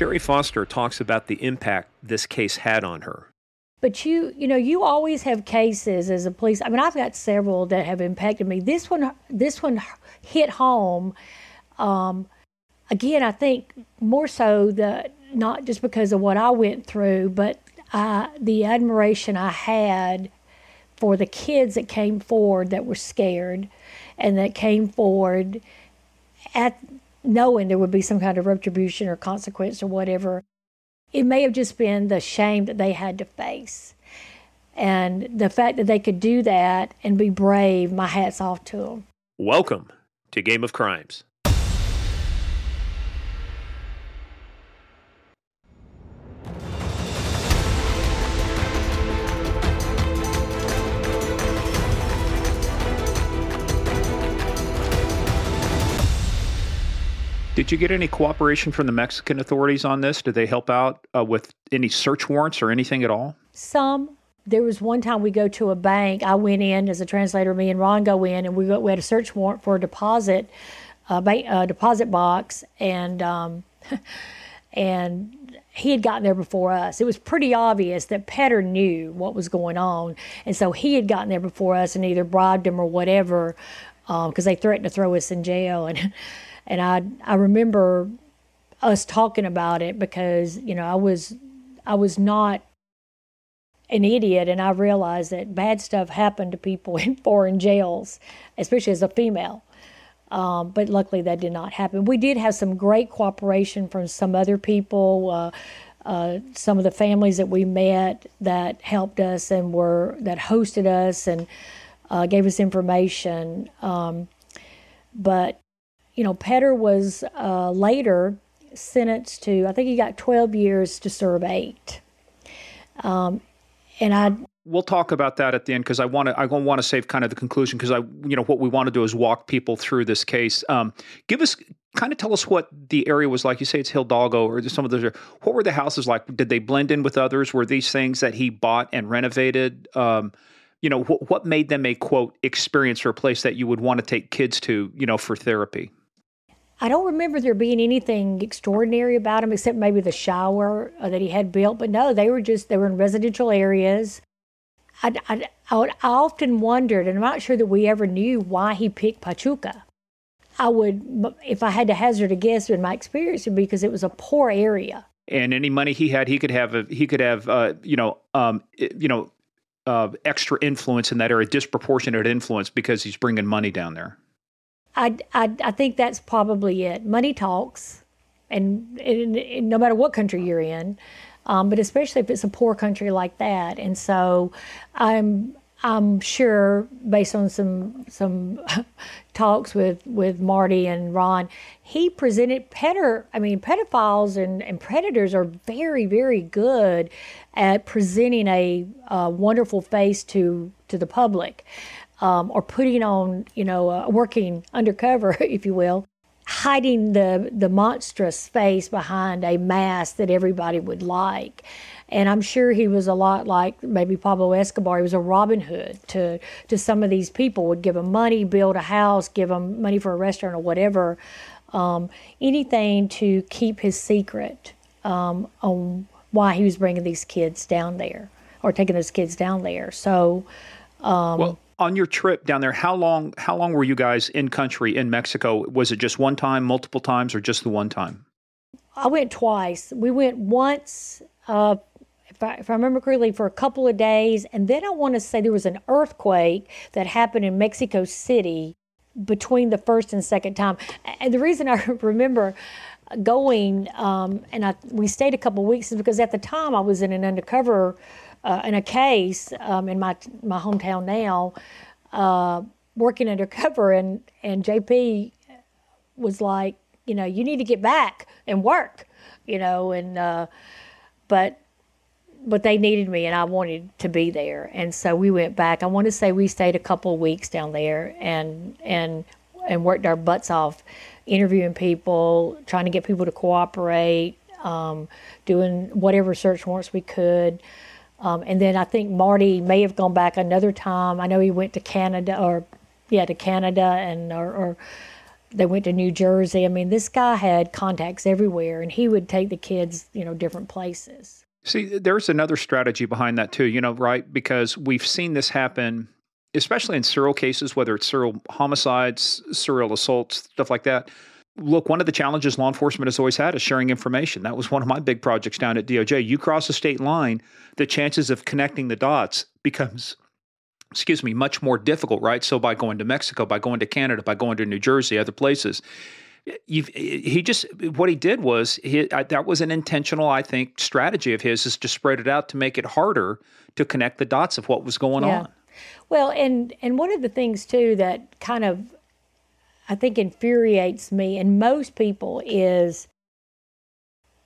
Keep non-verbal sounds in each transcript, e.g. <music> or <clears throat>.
Sherri Foster talks about the impact this case had on her. But you, you know, you always have cases as a police. I mean, I've got several that have impacted me. This one, this one hit home. Um, again, I think more so the not just because of what I went through, but uh, the admiration I had for the kids that came forward that were scared and that came forward at knowing there would be some kind of retribution or consequence or whatever. It may have just been the shame that they had to face. And the fact that they could do that and be brave, my hat's off to them. Welcome to Game of Crimes. Did you get any cooperation from the Mexican authorities on this? Did they help out uh, with any search warrants or anything at all? Some. There was one time we go to a bank. I went in as a translator. Me and Ron go in, and we got, we had a search warrant for a deposit, deposit box, and um, <laughs> and he had gotten there before us. It was pretty obvious that Poetter knew what was going on, and so he had gotten there before us and either bribed him or whatever, because um, they threatened to throw us in jail and. <laughs> and I I remember us talking about it because you know I was I was not an idiot and I realized that bad stuff happened to people <laughs> in foreign jails, especially as a female. Um, but luckily that did not happen. We did have some great cooperation from some other people. Uh, uh, some of the families that we met that helped us and were that hosted us and uh, gave us information. Um, but you know, Poetter was uh, later sentenced to, I think he got 12 years to serve eight. Um, and I. We'll talk about that at the end because I want to. I want to save kind of the conclusion because I, you know, what we want to do is walk people through this case. Um, give us, kind of tell us what the area was like. You say it's Hidalgo or some of those. What were the houses like? Did they blend in with others? Were these things that he bought and renovated? Um, you know, wh- what made them a quote experience or a place that you would want to take kids to, you know, for therapy? I don't remember there being anything extraordinary about them except maybe the shower uh, that he had built. But no, they were just, they were in residential areas. I, I, I, often wondered, and I'm not sure that we ever knew why he picked Pachuca. I would, if I had to hazard a guess in my experience, would be because it was a poor area. And any money he had, he could have, a, he could have, uh, you know, um, you know, uh, extra influence in that area, disproportionate influence because he's bringing money down there. I, I, I think that's probably it. Money talks, and, and, and no matter what country you're in, um, but especially if it's a poor country like that. And so I'm I'm sure based on some some <laughs> talks with with Marty and Ron, he presented Poetter. I mean, pedophiles and, and predators are very very good at presenting a, a wonderful face to to the public um, or putting on, you know, uh, working undercover, <laughs> if you will, hiding the the monstrous face behind a mask that everybody would like. And I'm sure he was a lot like maybe Pablo Escobar. He was a Robin Hood to to some of these people. Would give them money, build a house, give them money for a restaurant or whatever, um, anything to keep his secret um, on why he was bringing these kids down there or taking those kids down there. So. Um, well, on your trip down there, how long how long were you guys in country in Mexico? Was it just one time, multiple times, or just the one time? I went twice. We went once, uh, if, I, if I remember correctly, for a couple of days, and then I want to say there was an earthquake that happened in Mexico City between the first and second time. And the reason I <laughs> remember going um, and I, we stayed a couple of weeks is because at the time I was in an undercover uh, in a case um, in my my hometown now, uh, working undercover, and and JP was like, you know, you need to get back and work, you know, and uh, but but they needed me and I wanted to be there, and so we went back. I want to say we stayed a couple of weeks down there and and and worked our butts off, interviewing people, trying to get people to cooperate, um, doing whatever search warrants we could. Um, and then I think Marty may have gone back another time. I know he went to Canada or, yeah, to Canada and or, or they went to New Jersey. I mean, this guy had contacts everywhere, and he would take the kids, you know, different places. See, there's another strategy behind that too, you know, right? Because we've seen this happen, especially in serial cases, whether it's serial homicides, serial assaults, stuff like that. Look, one of the challenges law enforcement has always had is sharing information. That was one of my big projects down at DOJ. You cross a state line, the chances of connecting the dots becomes excuse me, much more difficult, right? So by going to Mexico, by going to Canada, by going to New Jersey, other places, You've, he just what he did was he, that was an intentional, I think, strategy of his is to spread it out to make it harder to connect the dots of what was going yeah. on. Well, and and one of the things too that kind of I think infuriates me and most people is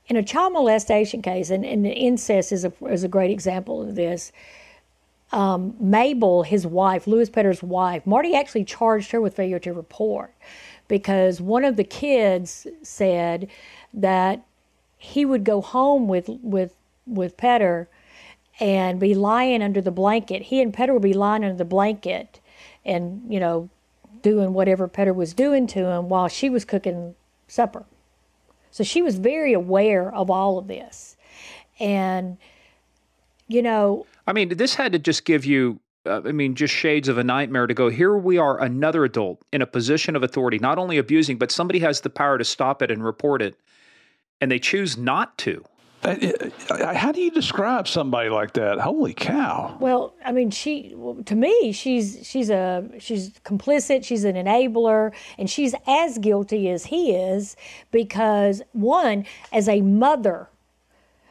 in a child molestation case, and, and incest is a is a great example of this um, Mabel, his wife, Louis Poetter's wife, Marty actually charged her with failure to report because one of the kids said that he would go home with with with Poetter and be lying under the blanket. He and Poetter would be lying under the blanket and, you know, doing whatever Poetter was doing to him while she was cooking supper. So she was very aware of all of this. And, you know, I mean, this had to just give you, uh, I mean, just shades of a nightmare to go, here we are, another adult in a position of authority, not only abusing, but somebody has the power to stop it and report it, and they choose not to. How do you describe somebody like that? Holy cow! Well, I mean, she to me, she's she's a she's complicit. She's an enabler, and she's as guilty as he is because one, as a mother,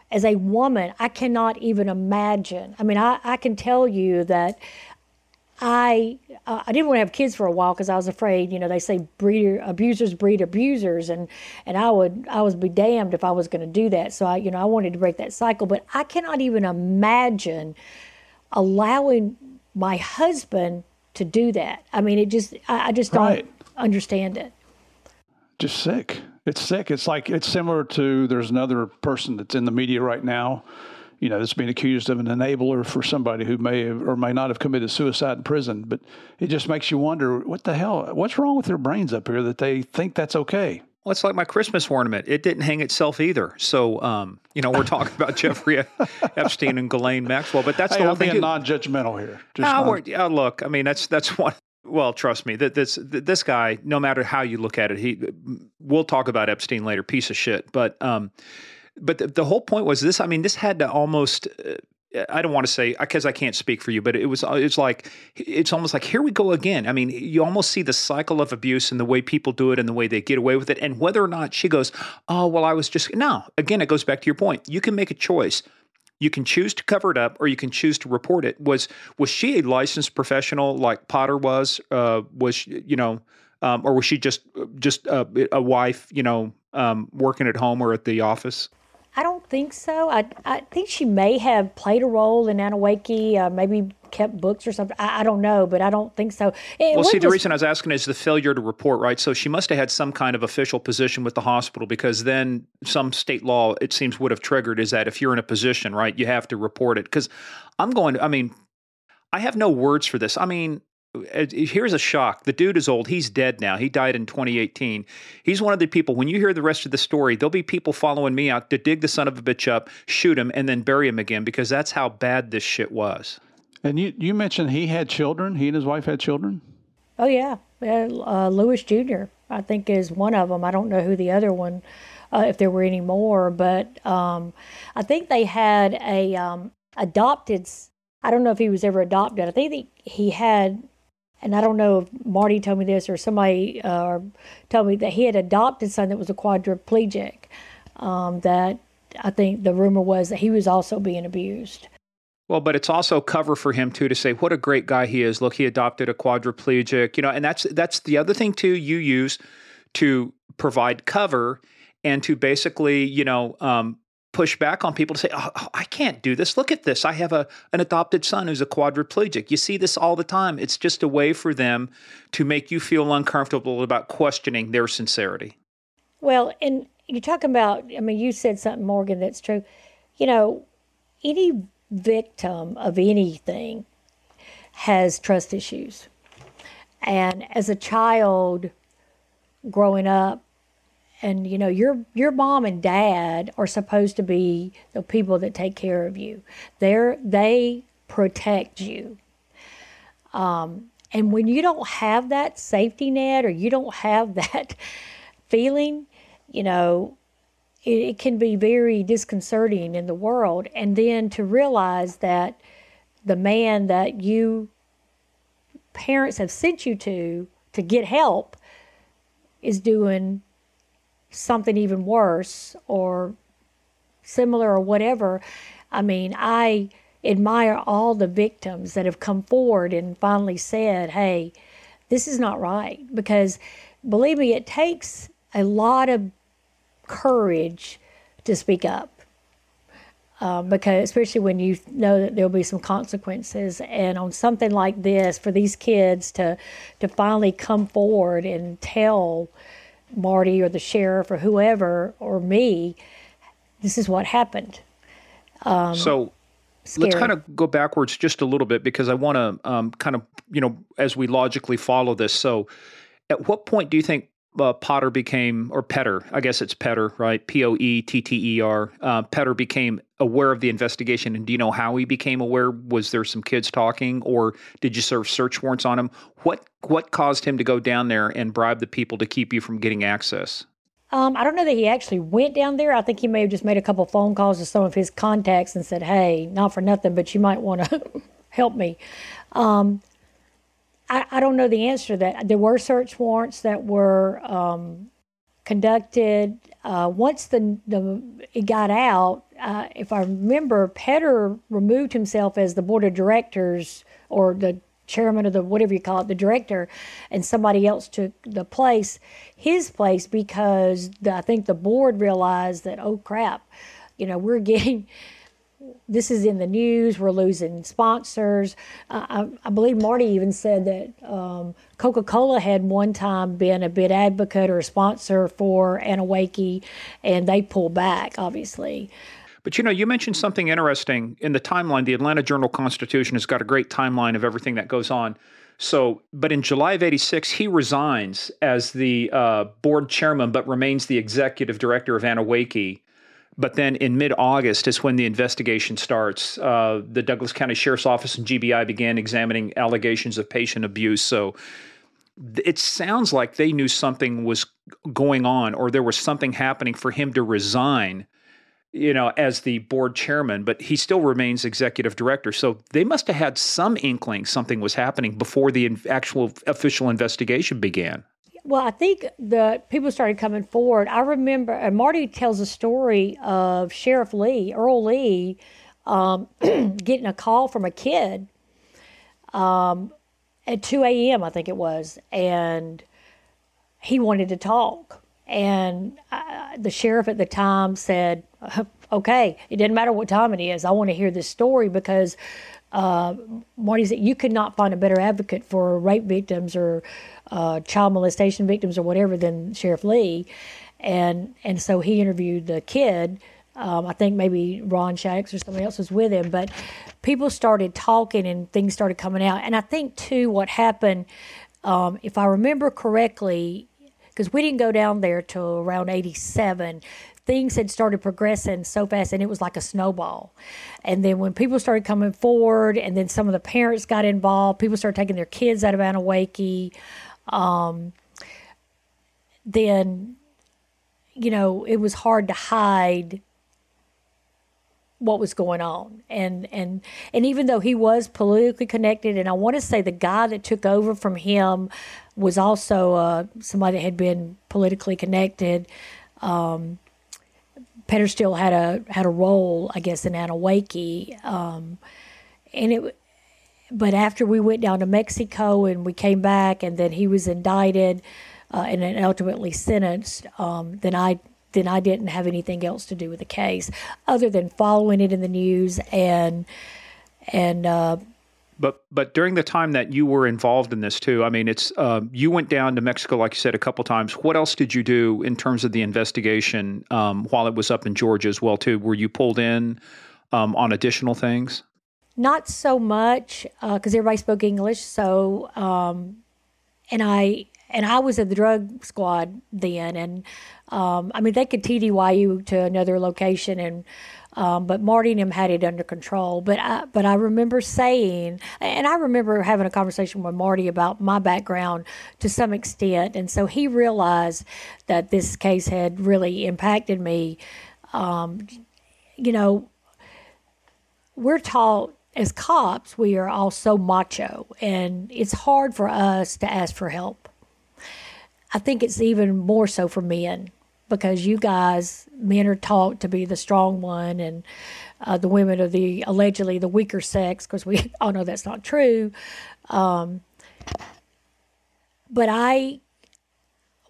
as a woman, I cannot even imagine. I mean, I, I can tell you that I uh, I didn't want to have kids for a while because I was afraid. You know, they say breeder abusers breed abusers, and and I would I was be damned if I was going to do that. So I you know I wanted to break that cycle, but I cannot even imagine allowing my husband to do that. I mean, it just I, I just don't understand it. Just sick. It's sick. It's like it's similar to there's another person that's in the media right now, you know, that's being accused of an enabler for somebody who may have, or may not have committed suicide in prison. But it just makes you wonder what the hell, what's wrong with their brains up here that they think that's okay. Well, it's like my Christmas ornament. It didn't hang itself either. So, um, you know, we're talking about <laughs> Jeffrey Epstein and Ghislaine Maxwell, but that's hey, the whole I'm thing. non-judgmental here. Just no, uh, look, I mean, that's that's one well, trust me, that this this guy, no matter how you look at it, he we'll talk about Epstein later, piece of shit. But um, but the, the whole point was this. I mean, this had to almost. Uh, I don't want to say because I can't speak for you, but it was it's like it's almost like here we go again. I mean, you almost see the cycle of abuse and the way people do it and the way they get away with it, and whether or not she goes, oh well, I was just no. Again, it goes back to your point. You can make a choice. You can choose to cover it up, or you can choose to report it. Was was she a licensed professional like Potter was? Uh, was she, you know, um, or was she just just a, a wife? You know, um, working at home or at the office? I don't think so. I, I think she may have played a role in Anneewakee, uh, maybe kept books or something. I, I, don't know, but I don't think so. It, well, see, the reason I was asking is the failure to report, right? So she must have had some kind of official position with the hospital because then some state law, it seems, would have triggered is that if you're in a position, right, you have to report it. Because I'm going, I mean, I have no words for this. I mean, here's a shock. The dude is old. He's dead now. He died in 2018. He's one of the people, when you hear the rest of the story, there'll be people following me out to dig the son of a bitch up, shoot him, and then bury him again because that's how bad this shit was. And you, you mentioned he had children. He and his wife had children? Oh, yeah. Uh, Louis Jr., I think, is one of them. I don't know who the other one, uh, if there were any more, but um, I think they had a um, adopted. I don't know if he was ever adopted. I think he had and I don't know if Marty told me this or somebody uh, told me that he had adopted son that was a quadriplegic. Um, that I think the rumor was that he was also being abused. Well, but it's also cover for him too to say what a great guy he is. Look, he adopted a quadriplegic, you know, and that's that's the other thing too. You use to provide cover and to basically, you know, um, push back on people to say, oh, oh, I can't do this. Look at this. I have a an adopted son who's a quadriplegic. You see this all the time. It's just a way for them to make you feel uncomfortable about questioning their sincerity. Well, and you're talking about, I mean, you said something, Morgan, that's true. You know, any victim of anything has trust issues. And as a child, growing up and you know your your mom and dad are supposed to be the people that take care of you. They're they protect you. Um, and when you don't have that safety net or you don't have <laughs> that feeling you know it, it can be very disconcerting in the world. And then to realize that the man that you parents have sent you to to get help is doing something even worse or similar or whatever. I mean, I admire all the victims that have come forward and finally said, hey, this is not right. Because believe me, it takes a lot of courage to speak up. Uh, because especially when you know that there'll be some consequences, and on something like this, for these kids to to finally come forward and tell Marty or the sheriff or whoever or me, this is what happened. Um, so scary. let's kind of go backwards just a little bit because I want to um, kind of, you know, as we logically follow this. So at what point do you think uh, Potter became, or Poetter, I guess it's Poetter, right? P O E T T E R. Uh, Poetter became aware of the investigation. And do you know how he became aware? Was there some kids talking, or did you serve search warrants on him? What what caused him to go down there and bribe the people to keep you from getting access? Um, I don't know that he actually went down there. I think he may have just made a couple phone calls to some of his contacts and said, "Hey, not for nothing, but you might want to <laughs> help me." Um, I, I don't know the answer to that. There were search warrants that were um, conducted. Uh, once the, the it got out, uh, if I remember, Poetter removed himself as the board of directors or the chairman of the whatever you call it, the director, and somebody else took the place, his place, because the, I think the board realized that oh crap, you know we're <laughs> getting this is in the news. We're losing sponsors. Uh, I, I, believe Marty even said that um, Coca Cola had one time been a bid advocate or a sponsor for Anneewakee, and they pulled back, obviously. But you know, you mentioned something interesting in the timeline. The Atlanta Journal Constitution has got a great timeline of everything that goes on. So, but in July of 86, he resigns as the uh, board chairman, but remains the executive director of Anneewakee but then in mid August is when the investigation starts. Uh, the Douglas County Sheriff's Office and GBI began examining allegations of patient abuse. So it sounds like they knew something was going on or there was something happening for him to resign you know as the board chairman but he still remains executive director so they must have had some inkling something was happening before the actual official investigation began well, I think the people started coming forward. I remember, Marty tells a story of Sheriff Lee, Earl Lee, um, <clears throat> getting a call from a kid um, at 2 a.m., I think it was, and he wanted to talk. And uh, the sheriff at the time said, <laughs> Okay, it doesn't matter what time it is. I want to hear this story because uh, Marty said you could not find a better advocate for rape victims or uh, child molestation victims or whatever than Sheriff Lee, and and so he interviewed the kid. Um, I think maybe Ron Shaddix or somebody else was with him, but people started talking and things started coming out. And I think too, what happened, um, if I remember correctly, because we didn't go down there till around 87 things had started progressing so fast and it was like a snowball. And then when people started coming forward and then some of the parents got involved, people started taking their kids out of Anneewakee. Um, then, you know, it was hard to hide what was going on and and and even though he was politically connected and i want to say the guy that took over from him was also uh, somebody that had been politically connected um, still had a had a role, I guess, in Anneewakee, um, and it. But after we went down to Mexico and we came back, and then he was indicted uh, and then ultimately sentenced, um, then I then I didn't have anything else to do with the case other than following it in the news and and uh, but but during the time that you were involved in this too, I mean, it's uh, you went down to Mexico, like you said, a couple times. What else did you do in terms of the investigation um, while it was up in Georgia as well too? Were you pulled in um, on additional things? Not so much because uh, everybody spoke English. So um, and I and I was at the drug squad then, and um, I mean they could TDY you to another location, and um, but Marty and him had it under control. But I, but I remember saying, and I remember having a conversation with Marty about my background to some extent, and so he realized that this case had really impacted me. Um, you know, we're taught as cops, we are all so macho, and it's hard for us to ask for help. I think it's even more so for men because you guys, men are taught to be the strong one, and uh, the women are the allegedly the weaker sex because we <laughs> all know that's not true. Um, but I,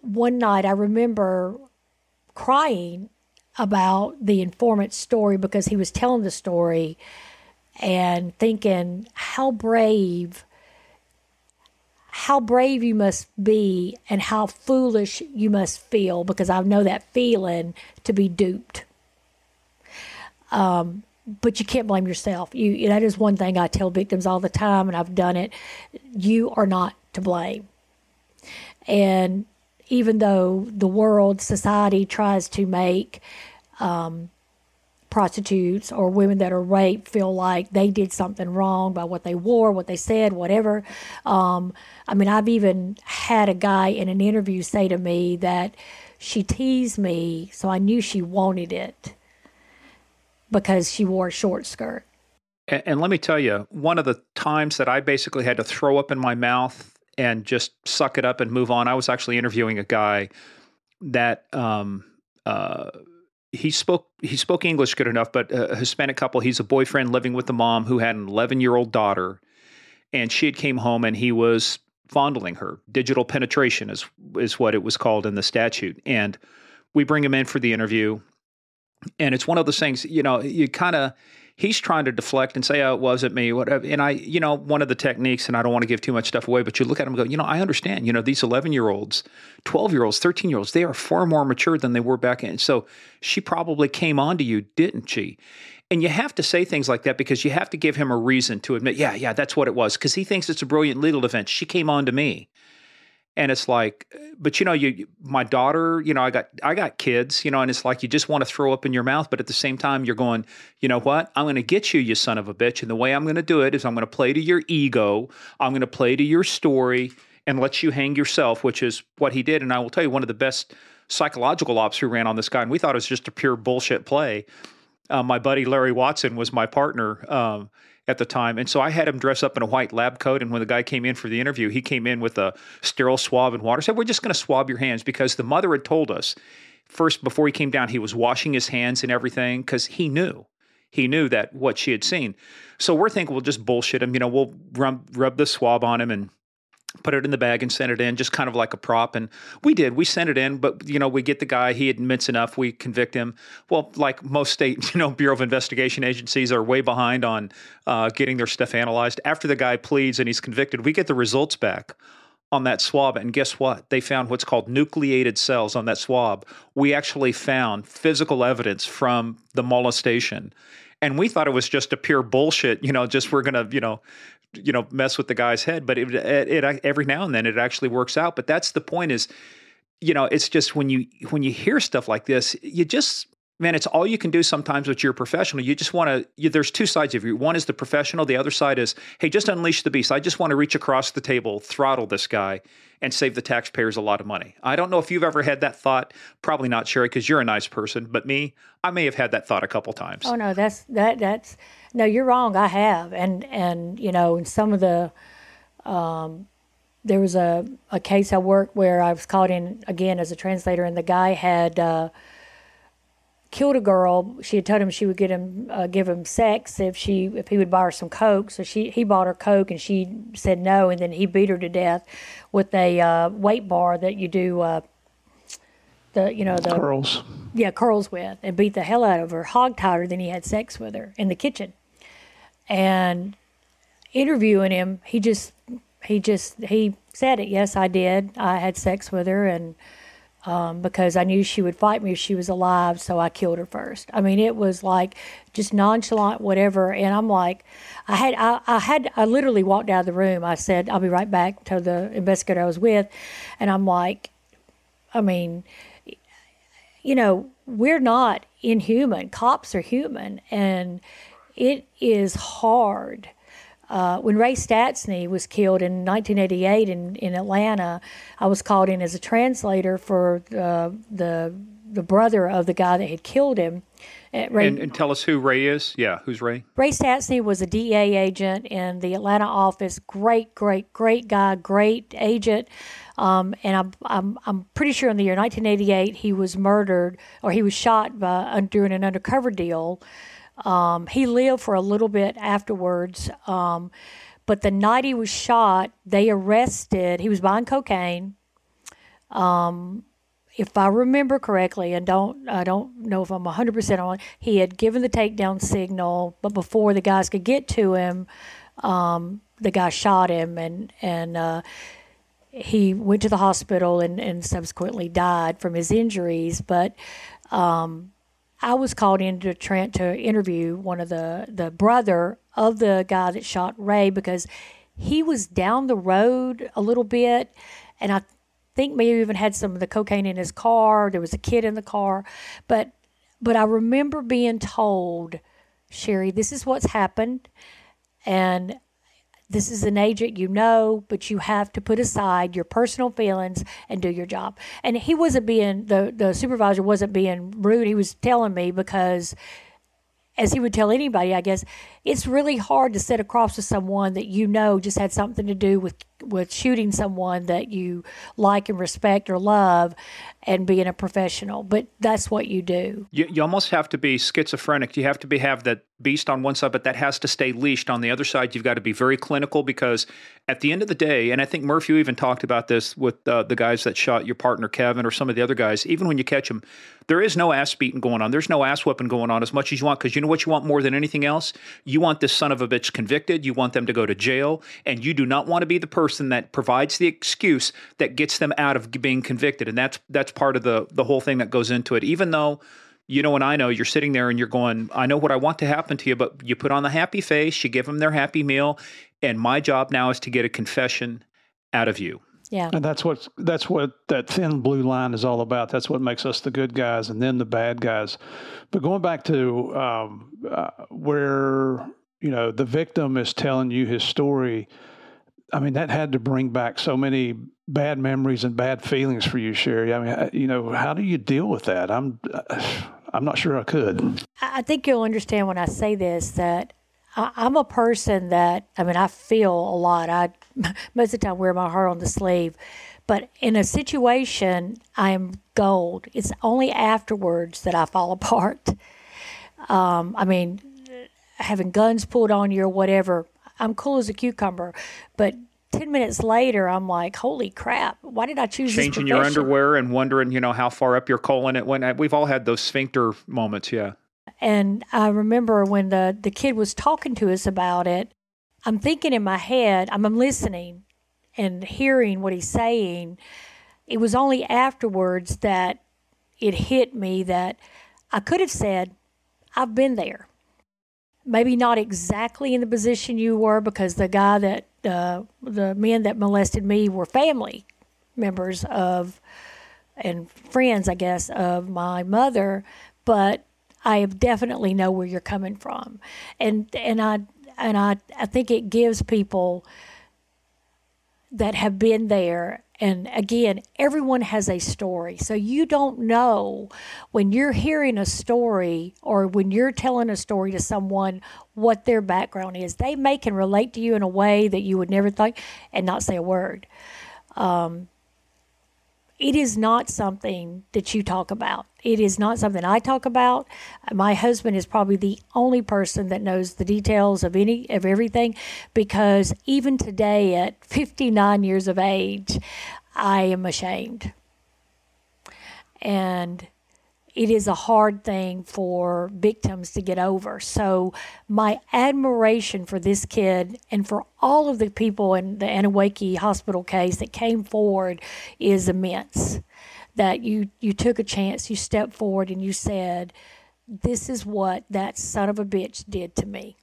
one night, I remember crying about the informant's story because he was telling the story and thinking how brave how brave you must be and how foolish you must feel because I know that feeling to be duped. Um, but you can't blame yourself. You that is one thing I tell victims all the time, and I've done it. You are not to blame. And even though the world, society tries to make um, prostitutes or women that are raped feel like they did something wrong by what they wore, what they said, whatever. Um, I mean, I've even had a guy in an interview say to me that she teased me, so I knew she wanted it because she wore a short skirt. And, and let me tell you, one of the times that I basically had to throw up in my mouth and just suck it up and move on, I was actually interviewing a guy that um, uh, he spoke he spoke English good enough, but a Hispanic couple. He's a boyfriend living with the mom who had an 11 year old daughter, and she had came home and he was fondling her. Digital penetration is is what it was called in the statute. And we bring him in for the interview, and it's one of those things. You know, you kind of he's trying to deflect and say, "Oh, it wasn't me." Whatever. And I, you know, one of the techniques, and I don't want to give too much stuff away, but you look at him and go, you know, I understand. You know, these eleven-year-olds, twelve-year-olds, thirteen-year-olds, they are far more mature than they were back in. So she probably came on to you, didn't she? And you have to say things like that because you have to give him a reason to admit, yeah, yeah, that's what it was. Because he thinks it's a brilliant legal defense. She came on to me and it's like but you know you my daughter you know i got i got kids you know and it's like you just want to throw up in your mouth but at the same time you're going you know what? I'm going to get you you son of a bitch. And the way i'm going to do it is i'm going to play to your ego i'm going to play to your story and let you hang yourself which is what he did. And i will tell you one of the best psychological ops who ran on this guy and we thought it was just a pure bullshit play uh, my buddy larry watson was my partner um, at the time. And so I had him dress up in a white lab coat. And when the guy came in for the interview, he came in with a sterile swab and water. Said, We're just going to swab your hands because the mother had told us first, before he came down, he was washing his hands and everything because he knew. He knew that what she had seen. So we're thinking we'll just bullshit him. You know, we'll rub, rub the swab on him and put it in the bag and send it in just kind of like a prop. And we did we sent it in but you know we get the guy he admits enough we convict him. Well like most state <laughs> you know bureau of investigation agencies are way behind on uh, getting their stuff analyzed. After the guy pleads and he's convicted we get the results back on that swab and guess what? They found what's called nucleated cells on that swab. We actually found physical evidence from the molestation. And we thought it was just a pure bullshit you know just we're gonna you know you know mess with the guy's head but it, it, it, every now and then it actually works out. But that's the point is you know it's just when you when you hear stuff like this you just man it's all you can do sometimes with your professional. You just want to there's two sides of you. One is the professional the other side is hey just unleash the beast. I just want to reach across the table throttle this guy and save the taxpayers a lot of money. I don't know if you've ever had that thought. Probably not sherri because you're a nice person but me i may have had that thought a couple times. Oh no that's that that's no, you're wrong. I have, and and you know, in some of the, um, there was a a case I worked where I was called in again as a translator, and the guy had uh, killed a girl. She had told him she would get him uh, give him sex if she if he would buy her some coke. So she he bought her coke, and she said no, and then he beat her to death with a uh, weight bar that you do uh, the you know the curls. Yeah, curls with, and beat the hell out of her, hog tied her. Then he had sex with her in the kitchen and interviewing him, he just he just he said it. Yes, I did. I had sex with her, and um, because I knew she would fight me if she was alive, so I killed her first. I mean, it was like just nonchalant, whatever. And I'm like, I had, I, I had, I literally walked out of the room. I said, I'll be right back to the investigator I was with, and I'm like, I mean, you know, we're not inhuman. Cops are human, and it is hard. Uh, when Ray Stastny was killed in 1988 in, in Atlanta, I was called in as a translator for uh, the the brother of the guy that had killed him. Uh, Ray, and, and, tell us who Ray is. Yeah, who's Ray? Ray Stastny was a DEA agent in the Atlanta office. Great, great, great guy, great agent. Um, and I'm, I'm, I'm pretty sure in the year 1988 he was murdered or he was shot by, during an undercover deal. Um, he lived for a little bit afterwards. Um, but the night he was shot, they arrested, he was buying cocaine. Um, if I remember correctly, and don't I don't know if I'm 100% on, he had given the takedown signal, but before the guys could get to him, um, the guy shot him, and and uh, he went to the hospital and, and subsequently died from his injuries. But um, I was called in to Trent to interview one of the the brother of the guy that shot Ray because he was down the road a little bit, and I think maybe even had some of the cocaine in his car. There was a kid in the car, but but I remember being told, Sherri, this is what's happened, and this is an agent you know, but you have to put aside your personal feelings and do your job. And he wasn't being the the supervisor wasn't being rude. He was telling me because as he would tell anybody, I guess, it's really hard to sit across with someone that you know just had something to do with with shooting someone that you like and respect or love and being a professional. But that's what you do. You, you almost have to be schizophrenic. You have to be have that beast on one side, but that has to stay leashed on the other side. You've got to be very clinical because at the end of the day, and I think Murphy even talked about this with uh, the guys that shot your partner Kevin or some of the other guys. Even when you catch them, there is no ass beating going on. There's no ass whipping going on as much as you want because you know what you want more than anything else. You want this son of a bitch convicted. You want them to go to jail, and you do not want to be the person that provides the excuse that gets them out of being convicted. And that's that's part of the the whole thing that goes into it. Even though you know, and I know you're sitting there and you're going, I know what I want to happen to you, but you put on the happy face, you give them their happy meal, and my job now is to get a confession out of you. Yeah. And that's what that's what that thin blue line is all about. That's what makes us the good guys and then the bad guys. But going back to um, uh, where you know the victim is telling you his story, I mean that had to bring back so many bad memories and bad feelings for you, Sherri. I mean, you know, how do you deal with that? I'm I'm not sure I could. I think you'll understand when I say this that I, am a person that I mean I feel a lot. I <laughs> most of the time wear my heart on the sleeve, but in a situation I am gold. It's only afterwards that I fall <laughs> apart. Um, I mean, having guns pulled on you or whatever. I'm cool as a cucumber, but 10 minutes later, I'm like, holy crap, why did I choose Changing your underwear and wondering, you know, how far up your colon it went. We've all had those sphincter moments, yeah. And I remember when the, the kid was talking to us about it, I'm thinking in my head, I'm, I'm listening and hearing what he's saying. It was only afterwards that it hit me that I could have said, I've been there. Maybe not exactly in the position you were because the guy that, uh, the men that molested me were family members of, and friends, I guess, of my mother. But I definitely know where you're coming from, and and I and I I think it gives people that have been there and again, everyone has a story. So you don't know when you're hearing a story or when you're telling a story to someone what their background is. They may can relate to you in a way that you would never think and not say a word. Um, it is not something that you talk about. It is not something I talk about. My husband is probably the only person that knows the details of any of everything because even today at 59 years of age, I am ashamed. And it is a hard thing for victims to get over. So, my admiration for this kid and for all of the people in the Anneewakee hospital case that came forward is immense. that you you took a chance, you stepped forward, and you said, "This is what that son of a bitch did to me."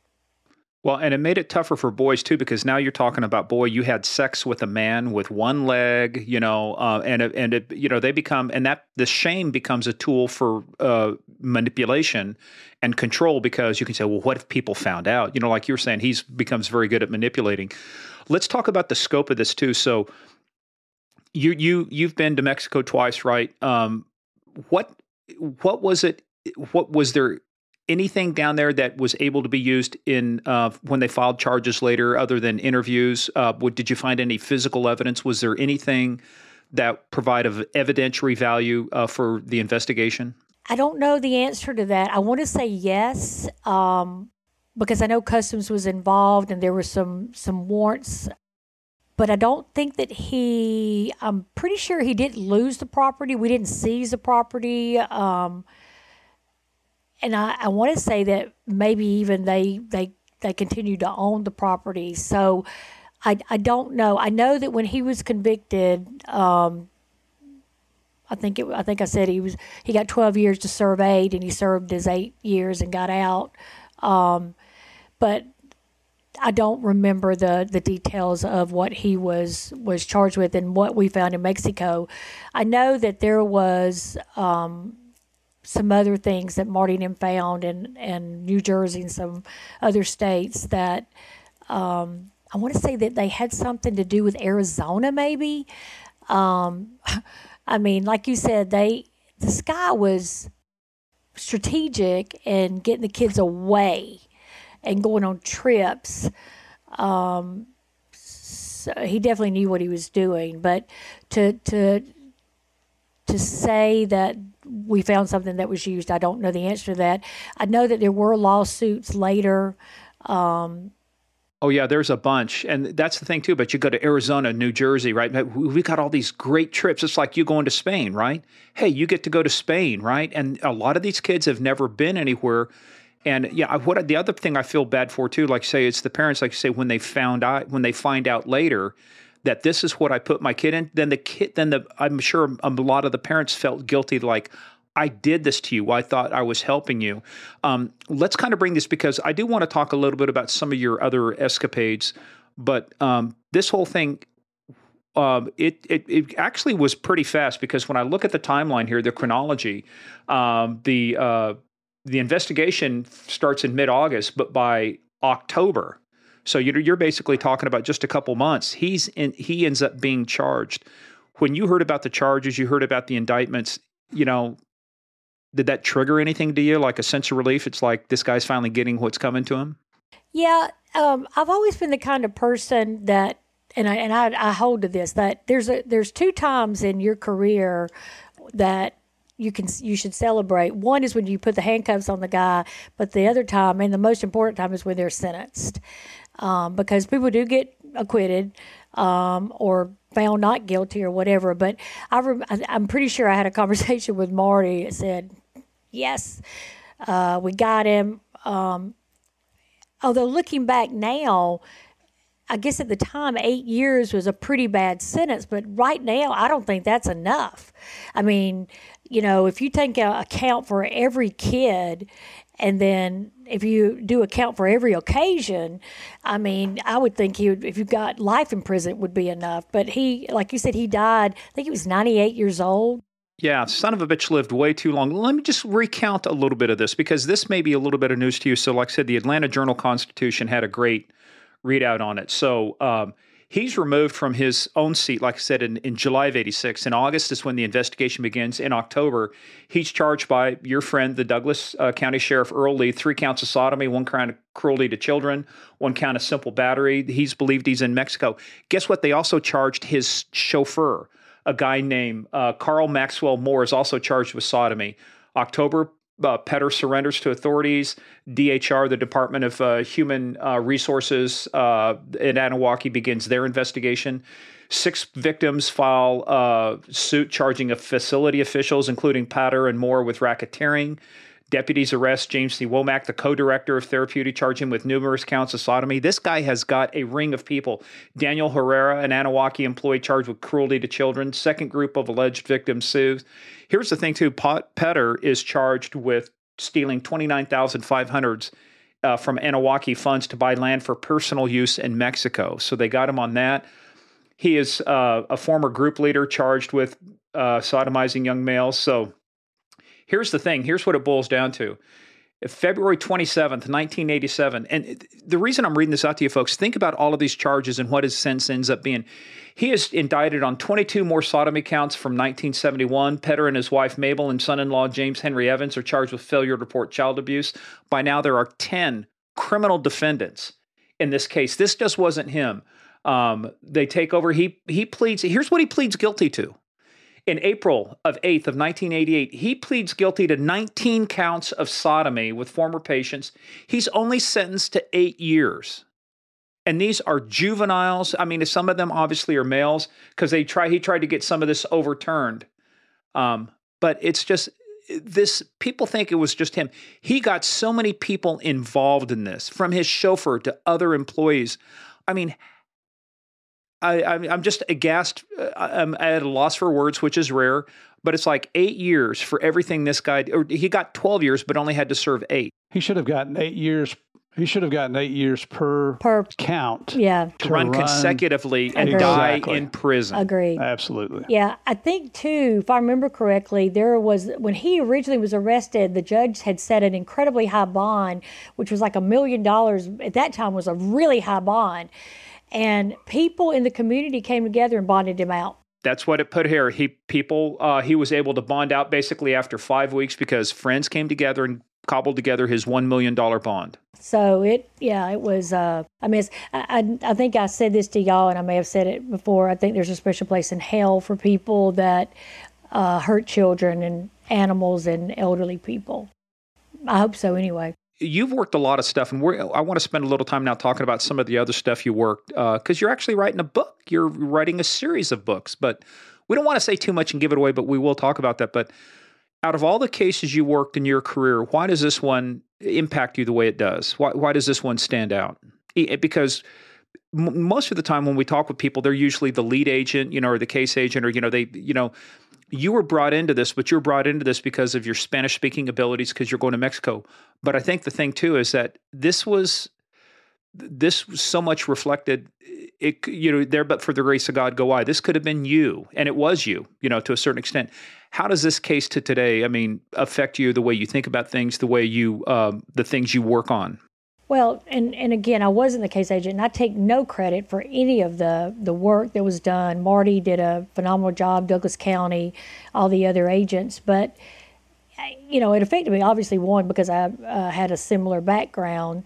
Well, and it made it tougher for boys too, because now you're talking about boy, you had sex with a man with one leg, you know, uh, and and it, you know they become and that the shame becomes a tool for uh, manipulation and control because you can say, well, what if people found out? You know, like you were saying, he's becomes very good at manipulating. Let's talk about the scope of this too. So, you you you've been to Mexico twice, right? Um, what what was it? What was there anything down there that was able to be used in uh, when they filed charges later, other than interviews? Uh, what, did you find any physical evidence? Was there anything that provided evidentiary value uh, for the investigation? I don't know the answer to that. I want to say yes, um, because I know customs was involved and there were some some warrants. But I don't think that he. I'm pretty sure he didn't lose the property. We didn't seize the property. Um, and I, I want to say that maybe even they they they continue to own the property. So I I don't know. I know that when he was convicted, um, I think it I think I said he was he got 12 years to serve eight, and he served his eight years and got out. Um, but I don't remember the, the details of what he was was charged with and what we found in Mexico. I know that there was um, some other things that Marty and him found in, in New Jersey and some other states that um, I want to say that they had something to do with Arizona, maybe. Um, <laughs> I mean, like you said, they this guy was strategic in getting the kids away and going on trips. Um, so he definitely knew what he was doing, but to to to say that we found something that was used. I don't know the answer to that. I know that there were lawsuits later. Um, Oh yeah, there's a bunch, and that's the thing too. But you go to Arizona, New Jersey, right? We got all these great trips. It's like you going to Spain, right? Hey, you get to go to Spain, right? And a lot of these kids have never been anywhere. And yeah, what the other thing I feel bad for too, like say it's the parents, like say when they found out when they find out later that this is what I put my kid in, then the kid, then the I'm sure a lot of the parents felt guilty, like I did this to you. I thought I was helping you. Um, let's kind of bring this because I do want to talk a little bit about some of your other escapades, but um, this whole thing. Um, it, it it actually was pretty fast because when I look at the timeline here, the chronology, um, the uh, the investigation starts in mid August, but by October, so you're, you're basically talking about just a couple months. He's in, he ends up being charged. When you heard about the charges, you heard about the indictments. You know, did that trigger anything to you, like a sense of relief? It's like this guy's finally getting what's coming to him. Yeah, um, I've always been the kind of person that, and I and I, I hold to this that there's a there's two times in your career that you can you should celebrate. One is when you put the handcuffs on the guy, but the other time, and the most important time, is when they're sentenced um, because people do get acquitted um, or found not guilty or whatever. But I rem- I'm pretty sure I had a <laughs> conversation with Marty that said, yes, uh, we got him. Um, although looking back now, I guess at the time, eight years was a pretty bad sentence, but right now, I don't think that's enough. I mean, you know, if you take account for every kid and then if you do account for every occasion, I mean, I would think he would, if you got life in prison, would be enough. But he, like you said, he died, I think he was 98 years old. Yeah, son of a bitch lived way too long. Let me just recount a little bit of this because this may be a little bit of news to you. So, like I said, the Atlanta Journal Constitution had a great readout on it. So, um, He's removed from his own seat, like I said, in, in July of 86. In August is when the investigation begins. In October, he's charged by your friend, the Douglas uh, County Sheriff Earl Lee, three counts of sodomy, one count of cruelty to children, one count of simple battery. He's believed he's in Mexico. Guess what? They also charged his chauffeur, a guy named uh, Carl Maxwell Moore, is also charged with sodomy. October, uh, Poetter surrenders to authorities. DHR, the Department of uh, Human uh, Resources uh, in Anneewakee, begins their investigation. Six victims file a suit charging facility officials, including Patter and Moore, with racketeering. Deputies arrest James C. Womack, the co director of therapeutic, charge him with numerous counts of sodomy. This guy has got a ring of people. Daniel Herrera, an Anneewakee employee charged with cruelty to children. Second group of alleged victims sues. Here's the thing, too Pot Poetter is charged with stealing 29,500 uh, from Anneewakee funds to buy land for personal use in Mexico. So they got him on that. He is uh, a former group leader charged with uh, sodomizing young males. So here's the thing here's what it boils down to. February 27th, 1987. And the reason I'm reading this out to you folks, think about all of these charges and what his sentence ends up being. He is indicted on 22 more sodomy counts from 1971. Poetter and his wife Mabel and son in law James Henry Evans are charged with failure to report child abuse. By now, there are 10 criminal defendants in this case. This just wasn't him. Um, they take over. He he pleads. Here's what he pleads guilty to. In April of 8th of 1988, he pleads guilty to 19 counts of sodomy with former patients. He's only sentenced to 8 years. And these are juveniles. I mean, some of them obviously are males because they try. He tried to get some of this overturned, um, but it's just this. People think it was just him. He got so many people involved in this, from his chauffeur to other employees. I mean, I, I'm just aghast. Uh, I'm at a loss for words, which is rare. But it's like eight years for everything this guy. Or he got 12 years, but only had to serve eight. He should have gotten eight years he should have gotten eight years per, per count. Yeah. To, run, run, consecutively and die exactly. in prison. Agreed. Absolutely. Yeah. I think, too, if I remember correctly, there was, when he originally was arrested, the judge had set an incredibly high bond, which was like a million dollars. At that time was a really high bond. And people in the community came together and bonded him out. That's what it put here. He people uh, he was able to bond out basically after five weeks because friends came together and cobbled together his $1 million bond. So it, yeah, it was, uh, I mean, I, I, I think I said this to y'all and I may have said it before. I think there's a special place in hell for people that uh, hurt children and animals and elderly people. I hope so anyway. You've worked a lot of stuff, and I want to spend a little time now talking about some of the other stuff you worked because uh, you're actually writing a book. You're writing a series of books, but we don't want to say too much and give it away, but we will talk about that. But out of all the cases you worked in your career, why does this one impact you the way it does? Why, why does this one stand out? Because m- most of the time when we talk with people, they're usually the lead agent, you know, or the case agent, or you know, they, you know, you were brought into this, but you're brought into this because of your Spanish speaking abilities because you're going to Mexico. But I think the thing too is that this was this was so much reflected it you know there but for the grace of god go i. This could have been you and it was you you know to a certain extent. How does this case to today i mean affect you the way you think about things the way you um, the things you work on well and and again i wasn't the case agent and i take no credit for any of the the work that was done marty did a phenomenal job douglas county all the other agents but you know it affected me obviously one because i uh, had a similar background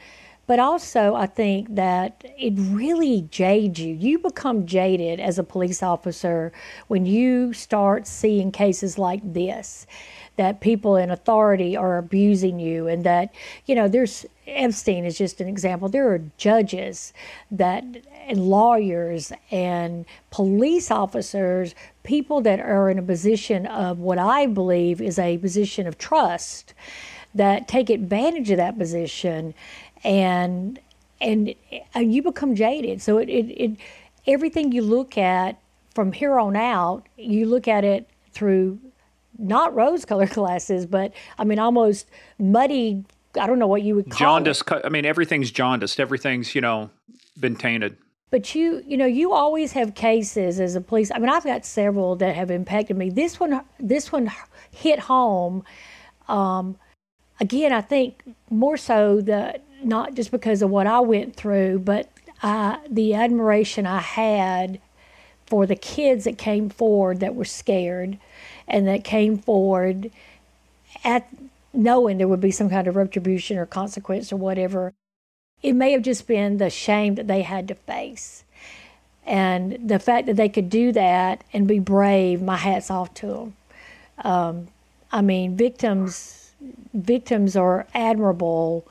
but also, I think that it really jades you. You become jaded as a police officer when you start seeing cases like this that people in authority are abusing you and that you know there's Epstein is just an example there are judges that and lawyers and police officers people that are in a position of what I believe is a position of trust that take advantage of that position and and uh, you become jaded. So it, it, it everything you look at from here on out, you look at it through not rose colored <laughs> glasses, but I mean almost muddy. I don't know what you would call jaundice. It. I mean everything's jaundiced. Everything's you know been tainted. But you, you know, you always have cases as a police. I mean, I've got several that have impacted me. This one, this one hit home. Um, again, I think more so the not just because of what I went through, but I, the admiration I had for the kids that came forward that were scared and that came forward at knowing there would be some kind of retribution or consequence or whatever. It may have just been the shame that they had to face. And the fact that they could do that and be brave, my hat's off to them. Um, I mean, victims victims are admirable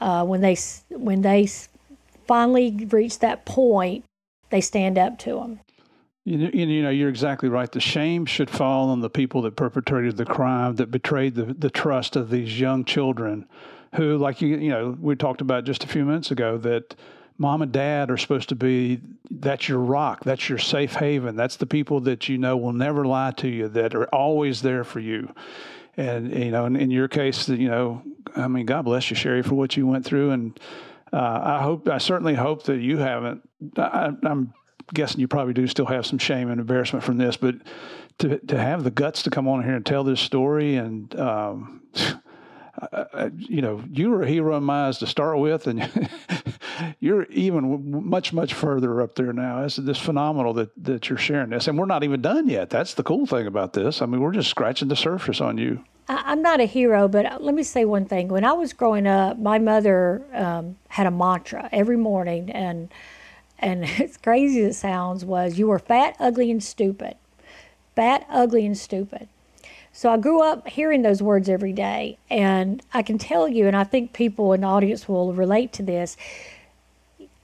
uh, when they when they finally reach that point, they stand up to them. You, you know, you're exactly right. The shame should fall on the people that perpetrated the crime, that betrayed the, the trust of these young children, who, like you, you know, we talked about just a few minutes ago, that mom and dad are supposed to be that's your rock, that's your safe haven, that's the people that you know will never lie to you, that are always there for you. And you know, in, in your case, you know, I mean, God bless you, Sherri, for what you went through, and uh, I hope, I certainly hope that you haven't. I, I'm guessing you probably do still have some shame and embarrassment from this, but to to have the guts to come on here and tell this story and um, <laughs> you know you were a hero in my eyes to start with, and <laughs> you're even much much further up there now. It's this phenomenal that that you're sharing this, and we're not even done yet. That's the cool thing about this. I mean, we're just scratching the surface on you. I'm not a hero, but let me say one thing. When I was growing up, my mother um, had a mantra every morning, and and <laughs> as crazy as it sounds, was you were fat, ugly, and stupid. Fat, ugly, and stupid. So I grew up hearing those words every day. And I can tell you, and I think people in the audience will relate to this,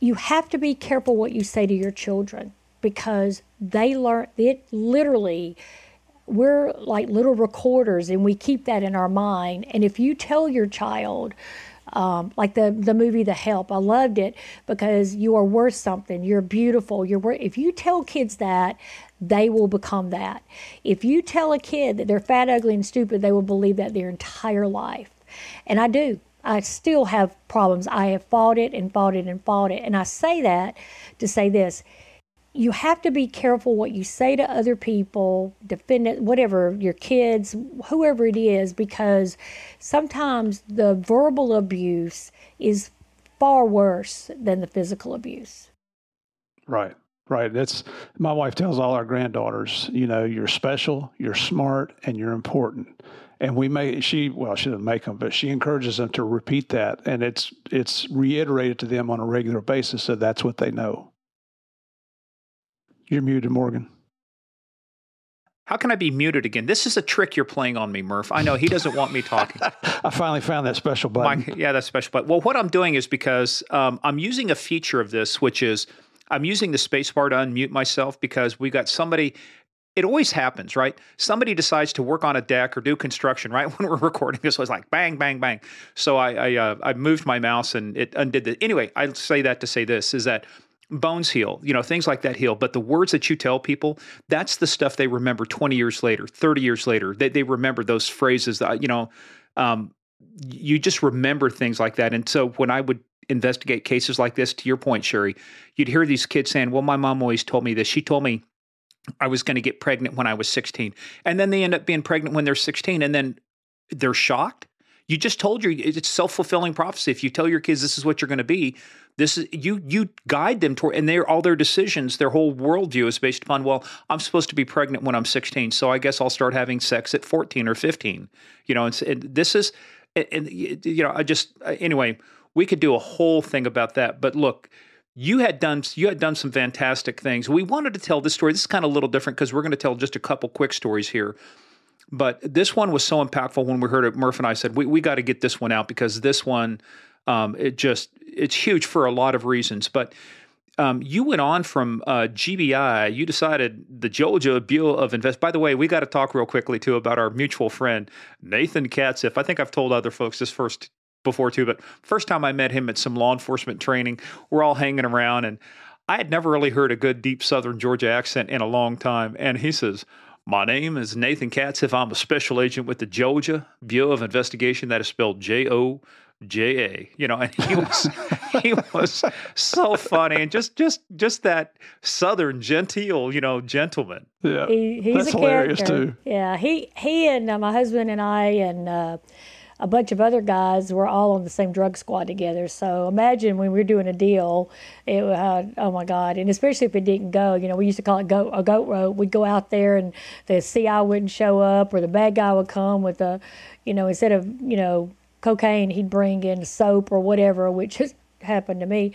you have to be careful what you say to your children because they learn it literally we're like little recorders and we keep that in our mind and if you tell your child um, like the the movie The Help. I loved it because you are worth something. You're beautiful. You're worth. If you tell kids that, they will become that. If you tell a kid that they're fat, ugly, and stupid, they will believe that their entire life. And I do. I still have problems. I have fought it and fought it and fought it. And I say that to say this you have to be careful what you say to other people, defendant, whatever, your kids, whoever it is, because sometimes the verbal abuse is far worse than the physical abuse. Right. Right. That's my wife tells all our granddaughters, you know, you're special, you're smart, and you're important. And we make she well, she doesn't make them, but she encourages them to repeat that, and it's it's reiterated to them on a regular basis, so that's what they know. You're muted, Morgan. How can I be muted again? This is a trick you're playing on me, Murph. I know he doesn't want me talking. <laughs> I finally found that special button. My, yeah, that special button. Well, what I'm doing is because um, I'm using a feature of this, which is I'm using the spacebar to unmute myself because we got somebody. It always happens, right? Somebody decides to work on a deck or do construction right <laughs> when we're recording this. was like bang, bang, bang. So I I, uh, I moved my mouse and it undid the. Anyway, I say that to say this is that bones heal, you know, things like that heal. But the words that you tell people, that's the stuff they remember 20 years later, 30 years later. They, they remember those phrases that, you know, um, you just remember things like that. And so when I would investigate cases like this, to your point, Sherri, you'd hear these kids saying, well, my mom always told me this. She told me I was going to get pregnant when I was 16. And then they end up being pregnant when they're 16. And then they're shocked. You just told your it's self fulfilling prophecy. If you tell your kids this is what you're going to be, this is you you guide them toward, and they're all their decisions, their whole worldview is based upon. Well, I'm supposed to be pregnant when I'm 16, so I guess I'll start having sex at 14 or 15. You know, and, and this is, and you know, I just uh, anyway, we could do a whole thing about that. But look, you had done you had done some fantastic things. We wanted to tell this story. This is kind of a little different because we're going to tell just a couple quick stories here. But this one was so impactful when we heard it. Murph and I said we we got to get this one out because this one um, it just it's huge for a lot of reasons. But um, you went on from uh, GBI. You decided the Georgia Bureau of Invest. By the way, we got to talk real quickly too about our mutual friend Nathan Katzif. I think I've told other folks this first before too, but first time I met him at some law enforcement training, we're all hanging around, and I had never really heard a good deep Southern Georgia accent in a long time. And he says. My name is Nathan Katzif. I'm a special agent with the Georgia Bureau of Investigation. That is spelled J O J A. You know, and he was <laughs> he was so funny and just just just that southern genteel, you know, gentleman. Yeah, he, he's That's a hilarious character. too. Yeah, he he and uh, my husband and I and. Uh, a bunch of other guys were all on the same drug squad together. So imagine when we were doing a deal, it uh, oh my God! And especially if it didn't go, you know, we used to call it goat a goat rope. We'd go out there and the CI wouldn't show up, or the bad guy would come with a, you know, instead of you know cocaine, he'd bring in soap or whatever, which <laughs> has happened to me.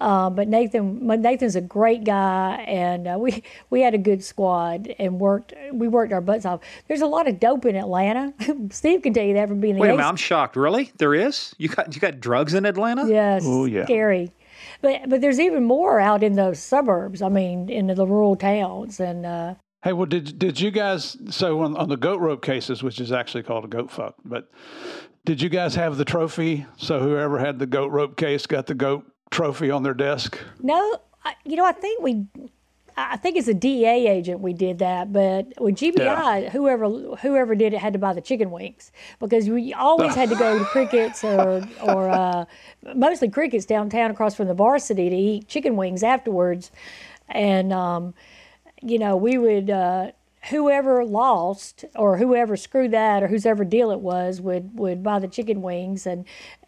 Uh, but Nathan, Nathan's a great guy, and uh, we we had a good squad and worked. We worked our butts off. There's a lot of dope in Atlanta. <laughs> Steve can tell you that from being. Wait a minute, I'm shocked. Really, there is? You got you got drugs in Atlanta? Yes. Oh yeah. Scary. but but there's even more out in the suburbs. I mean, in the rural towns and. Uh, Hey, well, did did you guys? So on, on the goat rope cases, which is actually called a goat fuck, but did you guys have the trophy? So whoever had the goat rope case got the goat trophy on their desk. No, I, you know, I think we. I think it's a DEA agent we did that, but with GBI, yeah. whoever whoever did it had to buy the chicken wings because we always had to go to Crickets or or uh, mostly Crickets downtown across from the varsity to eat chicken wings afterwards, and um, you know, we would, uh, whoever lost or whoever screwed that or whoever deal it was would, would buy the chicken wings. And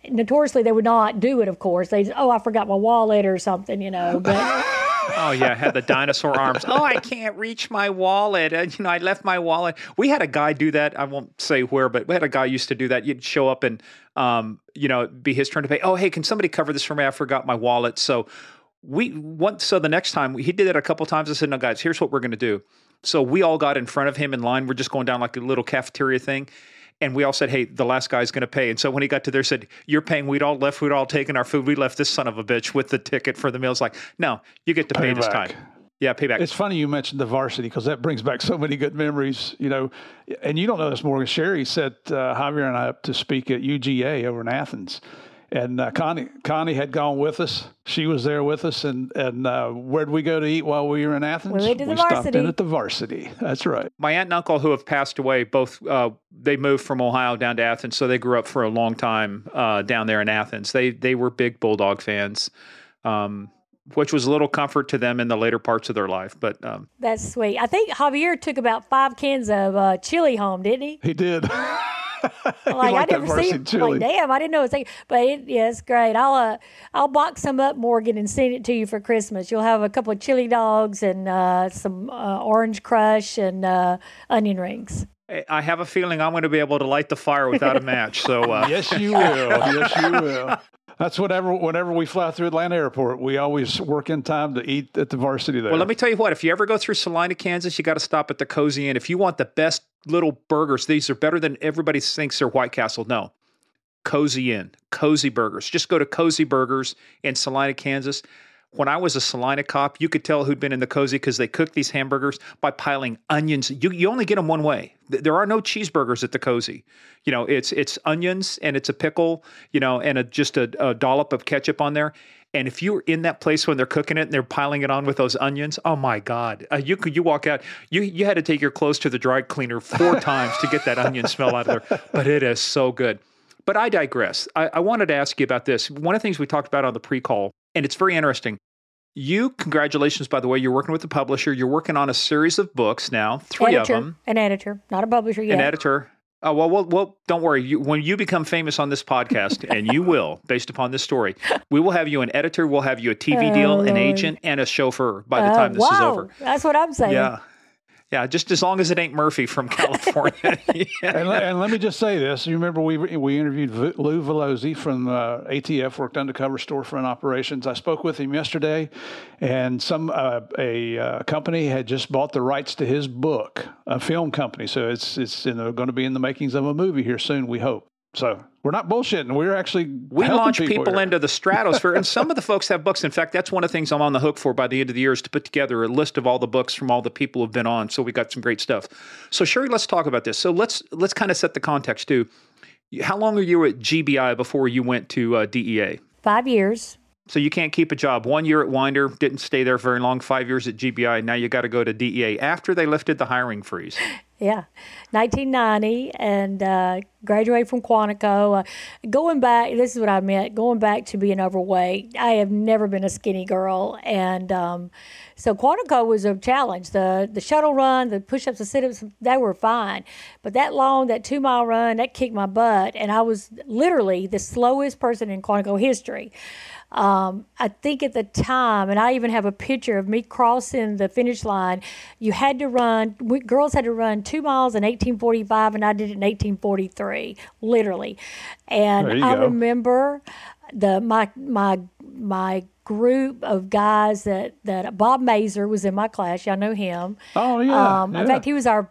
notoriously, they would not do it, of course. They oh, I forgot my wallet or something, you know. But. <laughs> oh yeah, had the dinosaur arms. Oh, I can't reach my wallet. And you know, I left my wallet. We had a guy do that. I won't say where, but we had a guy used to do that. You'd show up and um, you know, be his turn to pay. Oh, hey, can somebody cover this for me? I forgot my wallet. So we want so the next time he did it a couple times. I said, "No, guys, here's what we're going to do." So we all got in front of him in line. We're just going down like a little cafeteria thing, and we all said, "Hey, the last guy's going to pay." And so when he got to there, said, "You're paying." We'd all left. We'd all taken our food. We left this son of a bitch with the ticket for the meals. Like, no, you get to pay, pay this time. Yeah, payback. It's funny you mentioned the varsity because that brings back so many good memories. You know, and you don't know this, Morgan. Sherri set uh, Javier and I up to speak at UGA over in Athens and uh, Connie Connie had gone with us. She was there with us, and and uh, where'd we go to eat while we were in Athens? We went to the we varsity. stopped in at the varsity. That's right. My aunt and uncle, who have passed away, both uh, they moved from Ohio down to Athens, so they grew up for a long time uh, down there in Athens. They they were big Bulldog fans. Um, which was a little comfort to them in the later parts of their life. But um, that's sweet. I think Javier took about five cans of uh, chili home, didn't he? He did. <laughs> <laughs> like I never seen. Like damn, I didn't know it's like. But it, yeah, it's great. I'll uh, I'll box some up, Morgan, and send it to you for Christmas. You'll have a couple of chili dogs and uh, some uh, orange crush and uh, onion rings. I have a feeling I'm going to be able to light the fire without a match. So uh. <laughs> yes, you will. Yes, you will. <laughs> That's whatever. Whenever we fly through Atlanta Airport, we always work in time to eat at the varsity there. Well, let me tell you what. If you ever go through Salina, Kansas, you got to stop at the Cozy Inn. If you want the best little burgers, these are better than everybody thinks they're White Castle. No, Cozy Inn, Cozy Burgers. Just go to Cozy Burgers in Salina, Kansas when I was a Salina cop, you could tell who'd been in the cozy because they cook these hamburgers by piling onions. You, you only get them one way. There are no cheeseburgers at the cozy. You know, it's it's onions and it's a pickle, you know, and a, just a, a dollop of ketchup on there. And if you're in that place when they're cooking it and they're piling it on with those onions, oh my God! Uh, you could you walk out, you you had to take your clothes to the dry cleaner four <laughs> times to get that onion smell out of there. But it is so good. But I digress. I, I wanted to ask you about this. One of the things we talked about on the pre-call and it's very interesting. You, congratulations, by the way, you're working with a publisher. You're working on a series of books now, three editor, of them. An editor, not a publisher yet. An editor. Oh, well, well, well don't worry. You, when you become famous on this podcast, <laughs> and you will, based upon this story, we will have you an editor, we'll have you a TV oh, deal, an agent, and a chauffeur by the uh, time this wow. is over. That's what I'm saying. Yeah. Yeah, just as long as it ain't Murphy from <laughs> California. <laughs> yeah. and, and, let me just say this: you remember we we interviewed Lou Velozzi from uh, ATF, worked undercover storefront operations. I spoke with him yesterday, and some uh, a uh, company had just bought the rights to his book, a film company. So it's it's going to be in the makings of a movie here soon. We hope. So we're not bullshitting. We're actually we launch people, people into the stratosphere, and some of the folks have books. In fact, that's one of the things I'm on the hook for by the end of the year is to put together a list of all the books from all the people who've been on. So we got some great stuff. So Sherri, let's talk about this. So let's let's kind of set the context too. How long are you at GBI before you went to uh, DEA? Five years. So you can't keep a job. One year at Winder, didn't stay there very long. Five years at GBI. Now you got to go to DEA after they lifted the hiring freeze. Yeah, 1990, and uh, graduated from Quantico. Uh, going back, this is what I meant. Going back to being overweight, I have never been a skinny girl, and um, so Quantico was a challenge. The the shuttle run, the push-ups, the sit-ups, they were fine, but that long, that two-mile run, that kicked my butt, and I was literally the slowest person in Quantico history. Um, I think at the time, and I even have a picture of me crossing the finish line. You had to run. We, girls had to run two miles in 1845, and I did it in 1843, literally. And I go. remember the my my my group of guys that that Bob Mazur was in my class. Y'all know him. Oh yeah. Um, yeah. In fact, he was our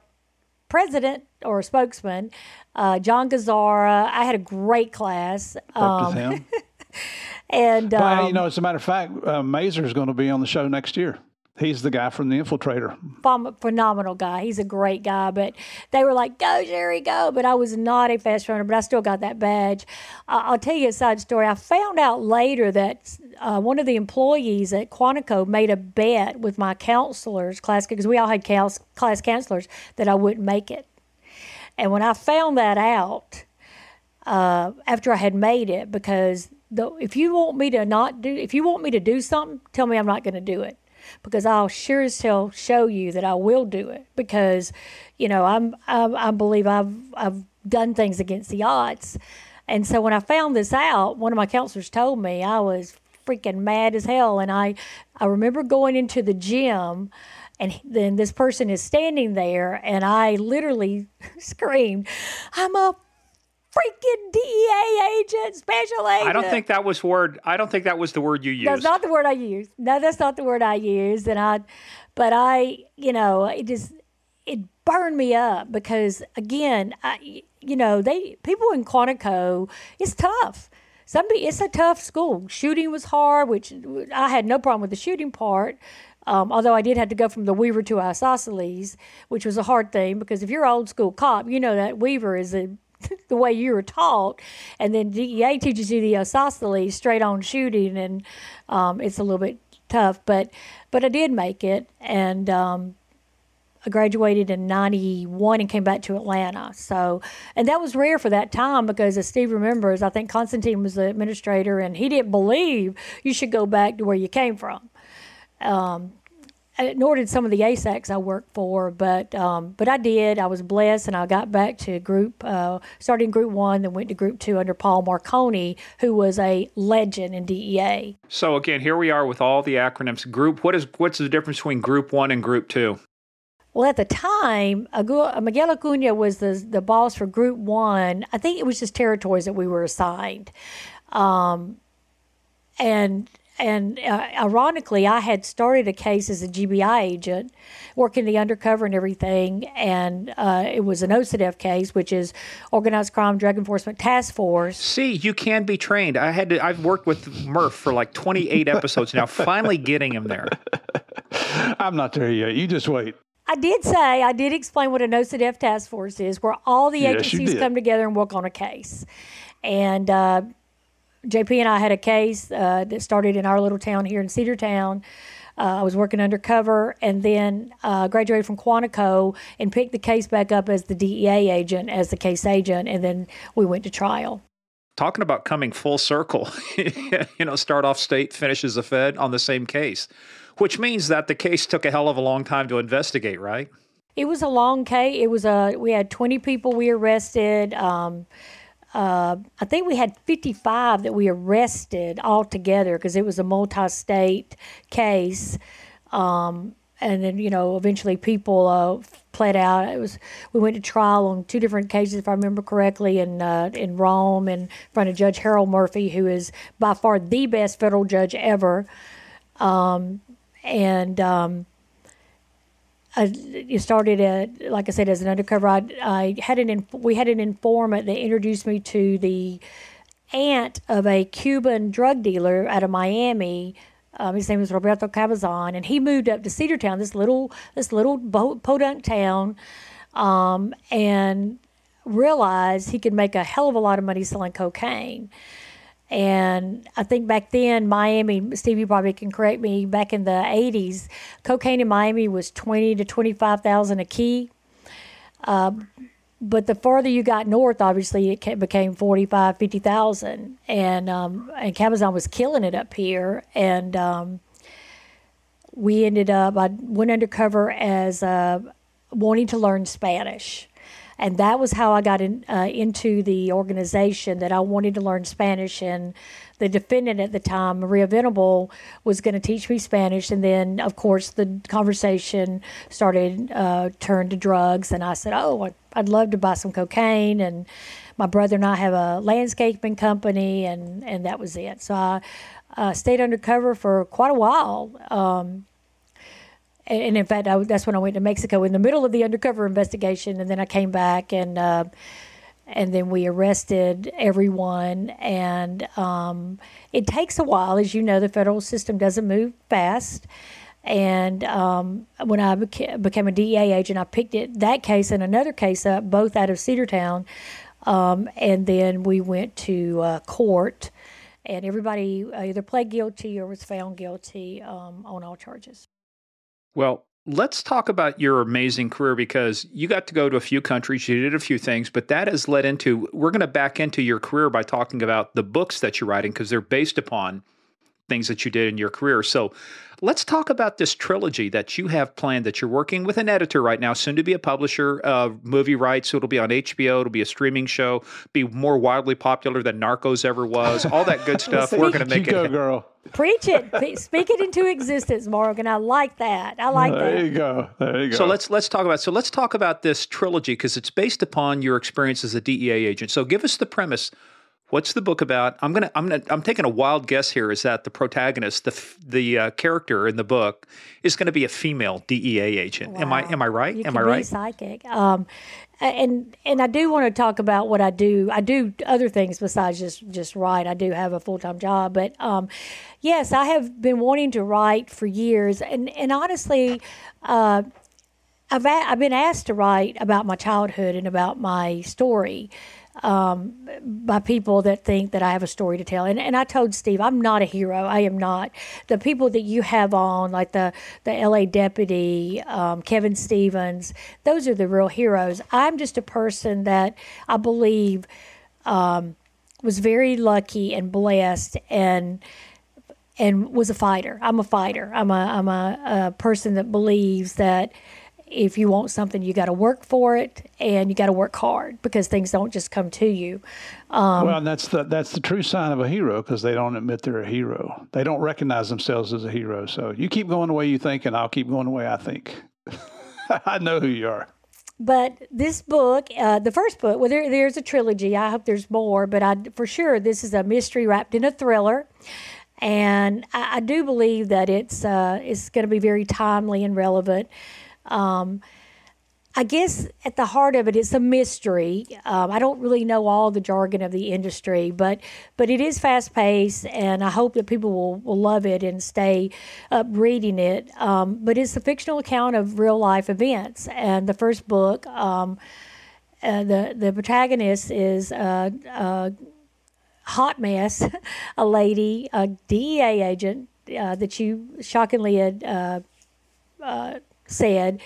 president or spokesman. Uh, John Gazzara. I had a great class. Um, him. <laughs> And um, you know, as a matter of fact, uh, Mazur is going to be on the show next year. He's the guy from the Infiltrator. phenomenal guy. He's a great guy. But they were like, "Go, Jerry, go!" But I was not a fast runner, but I still got that badge. Uh, I'll tell you a side story. I found out later that uh, one of the employees at Quantico made a bet with my counselors, class because we all had class, class counselors, that I wouldn't make it. And when I found that out, uh, after I had made it, because the, if you want me to not do, if you want me to do something, tell me I'm not going to do it, because I'll sure as hell show you that I will do it. Because, you know, I'm, I, I believe I've I've done things against the odds, and so when I found this out, one of my counselors told me I was freaking mad as hell, and I I remember going into the gym. And then this person is standing there, and I literally <laughs> screamed, I'm a freaking DEA agent, special agent. I don't think that was word. I don't think that was the word you used. that's not the word I used. No, that's not the word I used. And I, but I, you know, it just it burned me up because again, I, you know, they people in Quantico, it's tough. Somebody, it's a tough school. Shooting was hard, which I had no problem with the shooting part. Um, although I did have to go from the Weaver to Isosceles, which was a hard thing because if you're an old school cop, you know that Weaver is a <laughs> the way you were taught, and then DEA teaches you the isosceles straight on shooting, and um, it's a little bit tough. But but I did make it, and um, I graduated in '91 and came back to Atlanta. So and that was rare for that time because as Steve remembers, I think Constantine was the administrator, and he didn't believe you should go back to where you came from. Um, nor did some of the ASACs I worked for, but um, but I did. I was blessed, and I got back to group, uh, started in Group One, then went to Group Two under Paul Marconi, who was a legend in DEA. So again, here we are with all the acronyms. Group. What is what's the difference between Group One and Group Two? Well, at the time, Miguel Acuna was the the boss for Group One. I think it was just territories that we were assigned, um, and and uh, ironically, I had started a case as a GBI agent, working the undercover and everything, and uh, it was an OCDF case, which is Organized Crime Drug Enforcement Task Force. See, you can be trained. I had to. I've worked with Murph for like 28 episodes now. Finally, getting him there. <laughs> I'm not there yet. You just wait. I did say I did explain what a NOCDF task force is, where all the agencies did. come together and work on a case. And uh, JP and I had a case uh, that started in our little town here in Cedartown. Uh, I was working undercover and then uh, graduated from Quantico and picked the case back up as the DEA agent, as the case agent, and then we went to trial. Talking about coming full circle, <laughs> you know, start off state, finishes the Fed on the same case, which means that the case took a hell of a long time to investigate, right? It was a long case. It was a we had twenty people we arrested. Um, uh, I think we had fifty five that we arrested altogether because it was a multi state case. Um, and then you know eventually people uh, pled out. It was we went to trial on two different cases if I remember correctly in uh, in Rome in front of Judge Harold Murphy, who is by far the best federal judge ever. Um, and um, I started at, like I said, as an undercover. I, I had an we had an informant that introduced me to the aunt of a Cuban drug dealer out of Miami. Um, his name was Roberto Cabazon, and he moved up to Cedartown, this little this little podunk town, um, and realized he could make a hell of a lot of money selling cocaine. And I think back then, Miami, Steve, you probably can correct me, back in the 80s, cocaine in Miami was 20 to 25,000 a key. Um, but the farther you got north, obviously, it became 45, 50,000. And, um, and Cabazon was killing it up here. And um, we ended up, I went undercover as uh, wanting to learn Spanish and that was how I got in, uh, into the organization that I wanted to learn Spanish. And the defendant at the time, Maria Venable, was going to teach me Spanish. And then, of course, the conversation started uh, turned to drugs. And I said, "Oh, I'd- love to buy some cocaine." And my brother and I have a landscaping company, and and that was it. So I uh, stayed undercover for quite a while. Um, and, in fact, I, that's when I went to Mexico in the middle of the undercover investigation, and then I came back and uh, and then we arrested everyone. And um, it takes a while, as you know, the federal system doesn't move fast. And um, when I beca- became a DEA agent, I picked it that case and another case up, both out of Cedartown. Um, and then we went to uh, court, and everybody either pled guilty or was found guilty um, on all charges. Well, let's talk about your amazing career because you got to go to a few countries, you did a few things, but that has led into we're going to back into your career by talking about the books that you're writing because they're based upon things that you did in your career. So let's talk about this trilogy that you have planned that you're working with an editor right now, soon to be a publisher of movie rights. So it'll be on HBO, it'll be a streaming show, be more wildly popular than Narcos ever was, all that good <laughs> stuff. We're going to make you it. Go, girl. Preach it. Speak it into existence, Morgan. I like that. I like there that. There you go. There you go. So let's let's talk about so let's talk about this trilogy because it's based upon your experience as a DEA agent. So give us the premise What's the book about? I'm gonna I'm gonna I'm taking a wild guess here. Is that the protagonist, the the uh, character in the book, is going to be a female DEA agent? Wow. Am I am I right? You am I right? Psychic. Um, and and I do want to talk about what I do. I do other things besides just just write. I do have a full time job, but um, yes, I have been wanting to write for years. And and honestly, uh, I've a- I've been asked to write about my childhood and about my story um, by people that think that I have a story to tell. And, and I told Steve, I'm not a hero. I am not. The people that you have on, like the, the LA deputy, um, Kevin Stevens, those are the real heroes. I'm just a person that I believe um, was very lucky and blessed and and was a fighter. I'm a fighter. I'm a I'm a, a person that believes that if you want something, you got to work for it, and you got to work hard because things don't just come to you. Um, well, and that's the that's the true sign of a hero because they don't admit they're a hero. They don't recognize themselves as a hero. So you keep going the way you think, and I'll keep going the way I think. <laughs> I know who you are. But this book, uh, the first book, well, there, there's a trilogy. I hope there's more, but I for sure this is a mystery wrapped in a thriller. And I, I do believe that it's uh, it's going to be very timely and relevant. Um, I guess at the heart of it, it's a mystery. Um, I don't really know all the jargon of the industry, but but it is fast paced, and I hope that people will, will love it and stay up reading it. Um, but it's a fictional account of real life events, and the first book, um, uh, the the protagonist is a, a hot mess, <laughs> a lady, a DEA agent uh, that you shockingly had. Uh, uh said,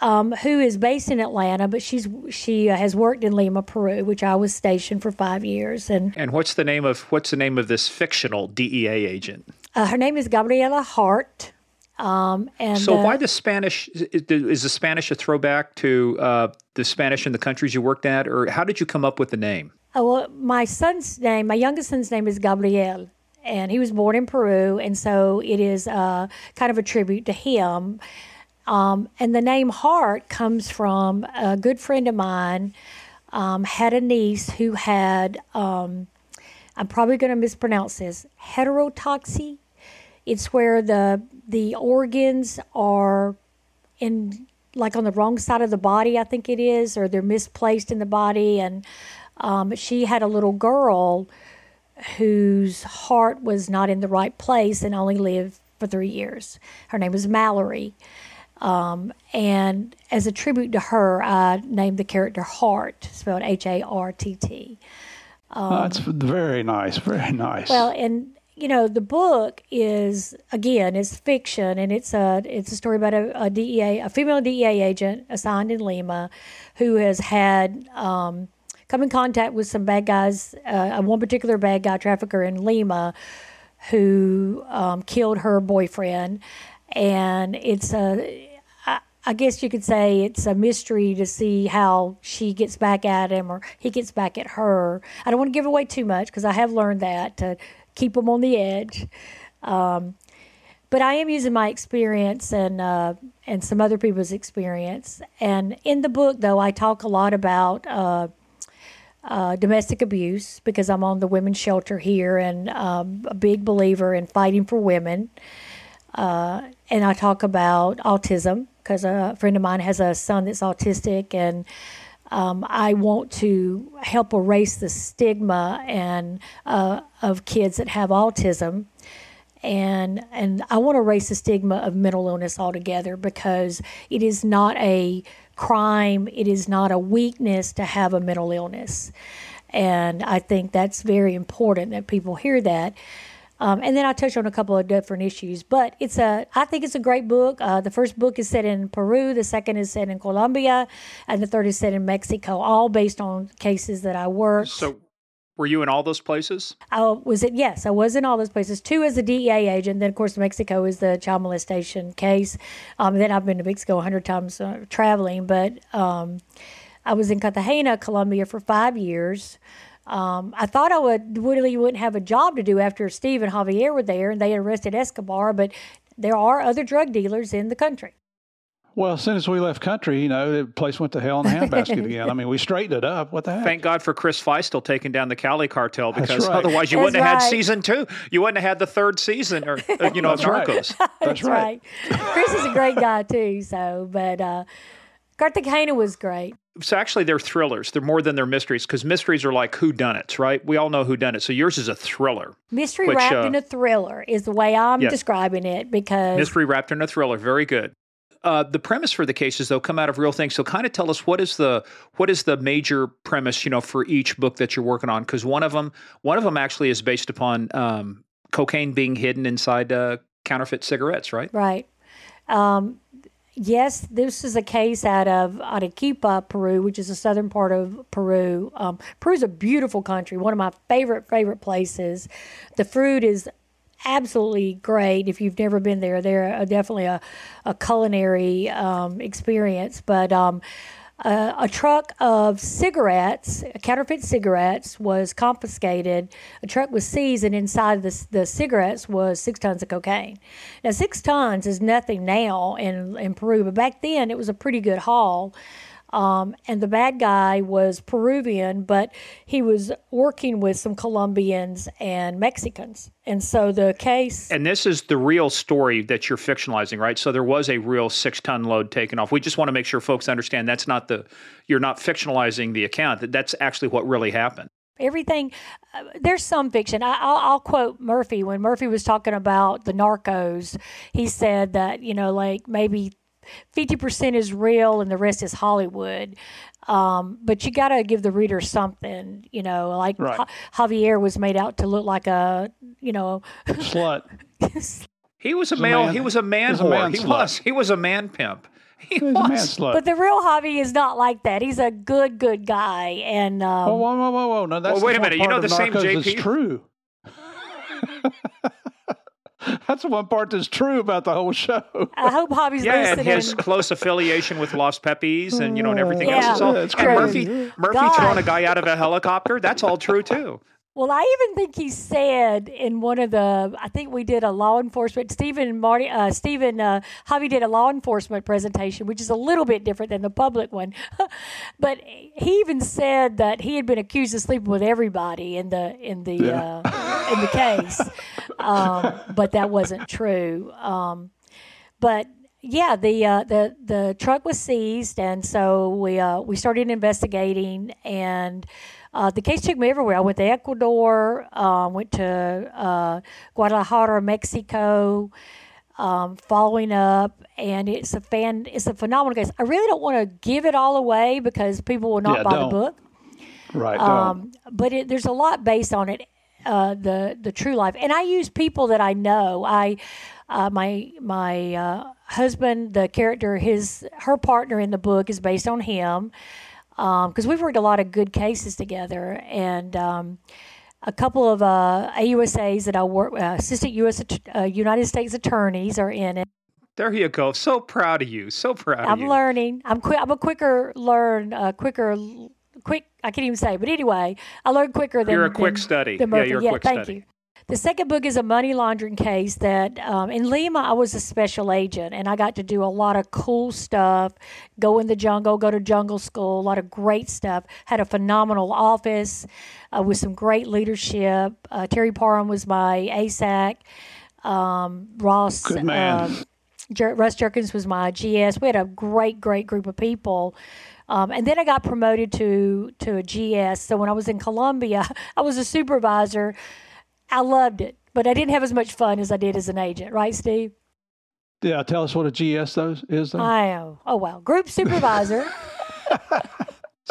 um, who is based in Atlanta, but she's she uh, has worked in Lima, Peru, which I was stationed for five years. And and what's the name of what's the name of this fictional DEA agent? Uh, her name is Gabriela Hart. Um, and so, uh, why the Spanish? Is the Spanish a throwback to uh, the Spanish in the countries you worked at, or how did you come up with the name? Oh, well, my son's name, my youngest son's name is Gabriel, and he was born in Peru, and so it is uh, kind of a tribute to him. Um, and the name Hart comes from a good friend of mine um, had a niece who had, um, I'm probably going to mispronounce this, heterotaxy. It's where the the organs are in like on the wrong side of the body, I think it is, or they're misplaced in the body. And um, she had a little girl whose heart was not in the right place and only lived for three years. Her name was Mallory. Um, and as a tribute to her, I named the character Hart, spelled H A R T T. Um, That's very nice, very nice. Well, and you know, the book is again, it's fiction, and it's a it's a story about a, a DEA, a female DEA agent assigned in Lima, who has had um, come in contact with some bad guys, uh, one particular bad guy trafficker in Lima, who um, killed her boyfriend, and it's a I guess you could say it's a mystery to see how she gets back at him or he gets back at her. I don't want to give away too much because I have learned that to keep them on the edge. Um, but I am using my experience and uh, and some other people's experience. And in the book, though, I talk a lot about uh, uh, domestic abuse because I'm on the women's shelter here and um, a big believer in fighting for women. Uh, and I talk about autism because a friend of mine has a son that's autistic, and um, I want to help erase the stigma and uh, of kids that have autism, and and I want to erase the stigma of mental illness altogether because it is not a crime, it is not a weakness to have a mental illness, and I think that's very important that people hear that. Um, and then I touch on a couple of different issues, but it's a I think it's a great book. Uh, the first book is set in Peru, the second is set in Colombia, and the third is set in Mexico, all based on cases that I worked. So, were you in all those places? I was it. Yes, I was in all those places. Two as a DEA agent. Then, of course, Mexico is the child molestation case. Um, then I've been to Mexico a hundred times uh, traveling, but um, I was in Cartagena, Colombia, for five years. Um, I thought I would really wouldn't have a job to do after Steve and Javier were there and they arrested Escobar, but there are other drug dealers in the country. Well, as soon as we left country, you know, the place went to hell in a handbasket <laughs> again. I mean, we straightened it up. What the heck? Thank God for Chris Feistl taking down the Cali cartel because right. otherwise you That's wouldn't have had season two. You wouldn't have had the third season or, uh, <laughs> you know, of That's right. Narcos. That's right. Chris is a great guy too. So, but uh, Cartagena was great. So actually, they're thrillers. They're more than they're mysteries because mysteries are like who done whodunits, right? We all know whodunit. So yours is a thriller. Mystery Which, wrapped uh, in a thriller is the way I'm Yes. describing it because Mystery wrapped in a thriller. Very good. Uh, the premise for the cases, though, come out of real things. So, kind of tell us what is the what is the major premise, you know, for each book that you're working on? Because one of them, one of them actually is based upon um, cocaine being hidden inside uh, counterfeit cigarettes, right? Right. Um, yes, this is a case out of Arequipa, Peru, which is the southern part of Peru. Um, Peru's a beautiful country, one of my favorite, favorite places. The fruit is absolutely great. If you've never been there, they're uh, definitely a, a culinary um, experience. But um, uh, a truck of cigarettes, counterfeit cigarettes, was confiscated. A truck was seized, and inside the, the cigarettes was six tons of cocaine. Now, six tons is nothing now in, in Peru, but back then it was a pretty good haul. Um, and the bad guy was Peruvian, but he was working with some Colombians and Mexicans. And so the case. And this is the real story that you're fictionalizing, right? So there was a real six ton load taken off. We just want to make sure folks understand that's not the you're not fictionalizing the account. That that's actually what really happened. everything uh, there's some fiction I, I'll, I'll quote murphy when murphy was talking about the narcos he said that you know like maybe 50% is real and the rest is hollywood um, but you got to give the reader something you know like Right. Ja- javier was made out to look like a you know <laughs> Slut. He was a a male. man- he was a man he was a man he slut. was. He was a man pimp. He He's a was. man slut. but the real javi is not like that he's a good good guy and um, Whoa, whoa, whoa, whoa, whoa! No, that's Well, wait a minute. You know the same Narcos that's JP? true. <laughs> that's the one part that's true about the whole show. i hope javi's Yeah, and listening his close affiliation with Los Pepes and you know and everything Yeah, else. It's all, that's and true. Murphy Murphy God. throwing a guy out of a helicopter. That's all true too. Well, I even think he said in one of the, I think we did a law enforcement. Stephen and Marty, uh, Stephen uh, Javi did a law enforcement presentation, which is a little bit different than the public one. <laughs> but he even said that he had been accused of sleeping with everybody in the in the uh, in the case, <laughs> um, but that wasn't true. Um, but yeah, the uh, the the truck was seized, and so we uh, we started investigating, and uh, the case took me everywhere. I went to Ecuador, um, went to uh, Guadalajara, Mexico, um, following up, and it's a fan, it's a phenomenal case. I really don't want to give it all away because people will not Yeah, buy don't. the book Right. um, but it, there's a lot based on it, uh, the the true life. And I use people that I know. I uh, my my uh, husband, the character, his her partner in the book is based on him because we've worked a lot of good cases together and. Um, a couple of uh, AUSAs that I work, uh, assistant U.S. uh, United States attorneys are in it. There you go. So proud of you. So proud I'm you. learning. I'm quick. I'm a quicker learn. Uh, quicker, quick. I can't even say. But anyway, I learn quicker than You're a quick than- study. than Yeah, you're a quick thank study. you. The second book is a money laundering case that um, in Lima I was a special agent and I got to do a lot of cool stuff. Go in the jungle, go to jungle school, a lot of great stuff. Had a phenomenal office uh, with some great leadership. Uh, Terry Parham was my ASAC. Um, Ross Good man. um, Jer- Russ Jerkins was my GS. We had a great, great group of people. Um, and then I got promoted to to a GS. So when I was in Colombia, <laughs> I was a supervisor. I loved it, but I didn't have as much fun as I did as an agent, right, Steve? Yeah, tell us what a GS those is. Though. I know. Oh wow, group supervisor. <laughs>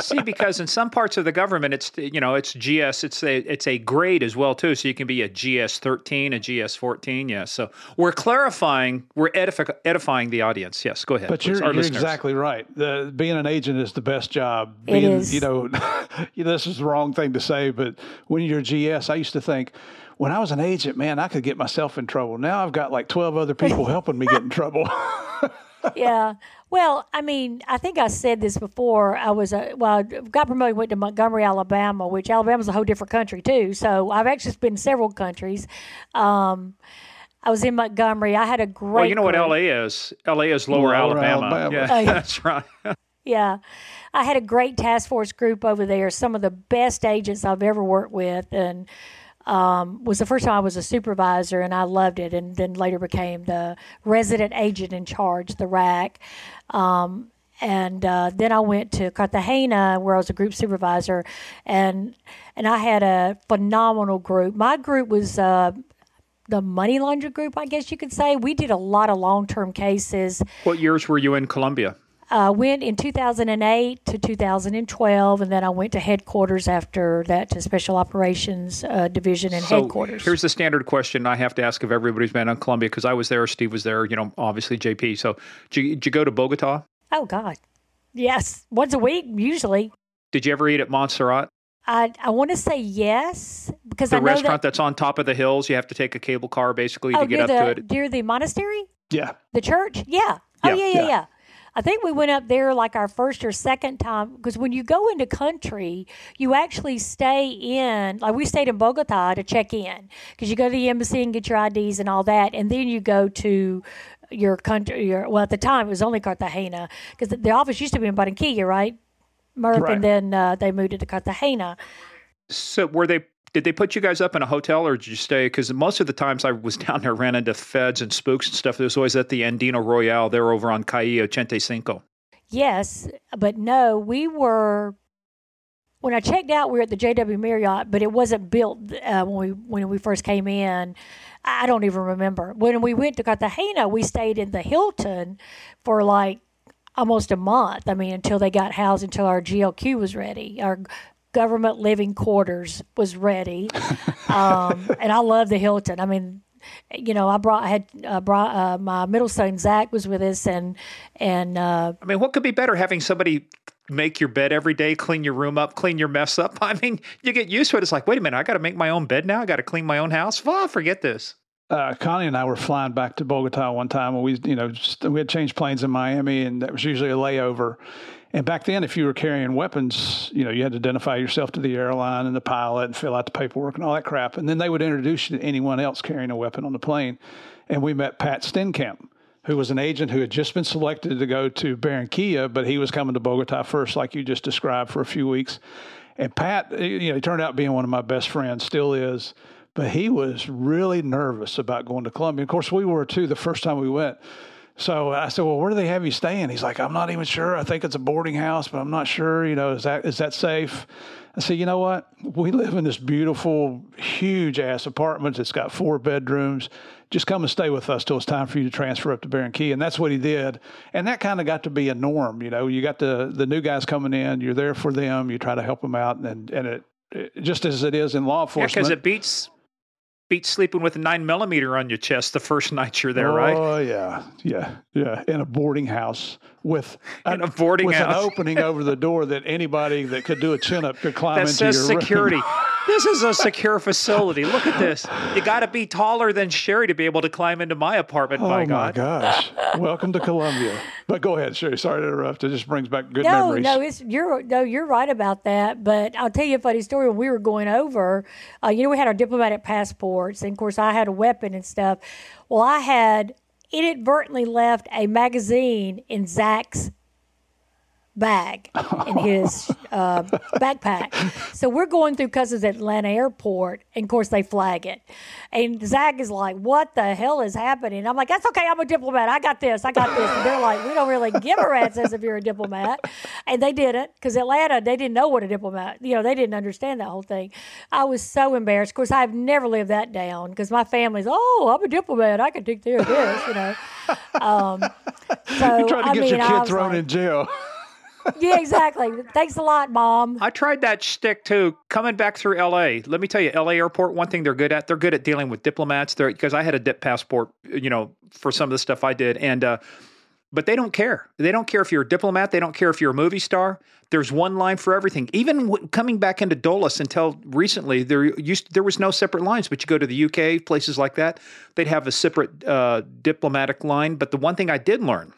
See, because in some parts of the government, it's you know it's GS, it's a it's a grade as well too. So you can be a GS thirteen, a GS fourteen. Yeah. So we're clarifying, we're edifi- edifying the audience. Yes, go ahead. But please, you're, you're exactly right. The, being an agent is the best job. It being, is. You know, <laughs> this is the wrong thing to say, but when you're a GS, I used to think. When I was an agent, man, I could get myself in trouble. Now I've got like 12 other people <laughs> helping me get in trouble. <laughs> yeah. Well, I mean, I think I said this before. I was a well, I got promoted, went to Montgomery, Alabama, which Alabama's a whole different country too. So I've actually been in several countries. Um, I was in Montgomery. I had a great. Well, you know what. LA is? LA is Lower, Lower Alabama. Alabama. Yeah, Oh, yeah. <laughs> that's right. Yeah. I had a great task force group over there, some of the best agents I've ever worked with. And um, was the first time I was a supervisor, and I loved it. And then later became the resident agent in charge, the rack. Um, and uh, then I went to Cartagena, where I was a group supervisor, and and I had a phenomenal group. My group was uh, the money laundry group, I guess you could say. We did a lot of long term cases. What years were you in Colombia? I went in 2008 to 2012, and then I went to headquarters after that to Special Operations uh, Division and So headquarters. here's the standard question I have to ask of everybody who's been on Colombia because I was there, Steve was there, you know, obviously JP. So did you, did you go to Bogota? oh God, yes, once a week usually. Did you ever eat at Montserrat, I I want to say yes because the I know restaurant that. that's on top of the hills? You have to take a cable car basically Oh, to get up the to it. near the monastery, yeah. the church. Yeah. Oh Yeah, yeah, yeah, yeah. I think we went up there like our first or second time because when you go into country, you actually stay in. Like we stayed in Bogota to check in because you go to the embassy and get your IDs and all that, and then you go to your country. Your well, at the time it was only Cartagena because the, the office used to be in Barranquilla, right? Murph, Right. and then uh, they moved it to Cartagena. So were they? Did they put you guys up in a hotel or did you stay? Because most of the times I was <laughs> down there, ran into feds and spooks and stuff. It was always at the Andino Royal. They're over on Calle Ochenta Cinco. Yes, but no, we were. When I checked out, we were at the JW Marriott, but it wasn't built uh, when we when we first came in. I don't even remember. When we went to Cartagena, we stayed in the Hilton for like almost a month. I mean, until they got housed, until our GLQ was ready, our government living quarters was ready. um, <laughs> and I love the Hilton. I mean, you know, I brought I had uh, brought uh, my middle son Zach was with us, and and uh, I mean, what could be better having somebody make your bed every day, clean your room up, clean your mess up? <laughs> I mean, you get used to it. It's like, wait a minute, I got to make my own bed now. I got to clean my own house. Oh, forget this. Uh, Connie and I were flying back to Bogota one time, and we, you know, just, we had changed planes in Miami, and that was usually a layover. And back then, if you were carrying weapons, you know, you had to identify yourself to the airline and the pilot and fill out the paperwork and all that crap. And then they would introduce you to anyone else carrying a weapon on the plane. And we met Pat Stenkamp, who was an agent who had just been selected to go to Barranquilla, but he was coming to Bogota first, like you just described, for a few weeks. And Pat, you know, he turned out being one of my best friends, still is. But he was really nervous about going to Colombia. Of course, we were too the first time we went. So I said, "Well, where do they have you staying?" He's like, "I'm not even sure. I think it's a boarding house, but I'm not sure. You know, is that is that safe?" I said, "You know what? We live in this beautiful, huge ass apartment. It's got four bedrooms. Just come and stay with us till it's time for you to transfer up to Barron Key. And that's what he did. And that kind of got to be a norm. You know, you got the the new guys coming in. You're there for them. You try to help them out, and and it, it just as it is in law Yeah, enforcement. because it beats beats sleeping with a nine millimeter on your chest the first <laughs> night you're there, oh, right? Oh yeah, yeah, yeah. In a boarding house with <laughs> In a boarding with house. an opening over the door that anybody that could do a chin up could climb That into says your room. security. <laughs> this is a secure facility. Look at this. You got to be taller than Sherri to be able to climb into my apartment. Oh by my God. gosh! Welcome to Colombia. But go ahead, Sherri. Sorry to interrupt. It just brings back good No, memories. no, it's you're no, you're right about that. But I'll tell you a funny story. When we were going over, uh, you know, we had our diplomatic passports, and of course, I had a weapon and stuff. Well, I had inadvertently left a magazine in Zach's bag in his <laughs> uh, backpack. So we're going through Customs at Atlanta Airport, and of course they flag it. And Zach is like, "What the hell is happening?" I'm like, "That's okay. I'm a diplomat. I got this. I got this." And they're like, "We don't really give a rat's ass if you're a diplomat," and they didn't because Atlanta they didn't know what a diplomat. You know, they didn't understand that whole thing. I was so embarrassed. Of course, I've never lived that down because my family's, "Oh, I'm a diplomat. I can take care of this," you know. <laughs> Um, so You're trying to I get mean, your kid thrown like, in jail. Yeah, exactly. Thanks a lot, mom. I tried that shtick too. Coming back through LA, let me tell you, LA airport. One thing they're good at, they're good at dealing with diplomats. They're because I had a dip passport, you know, for some of the stuff I did, and uh, but they don't care. They don't care if you're a diplomat. They don't care if you're a movie star. There's one line for everything. Even w- coming back into Dulles until recently, there used there was no separate lines. But you go to the UK, places like that, they'd have a separate uh, diplomatic line. But the one thing I did learn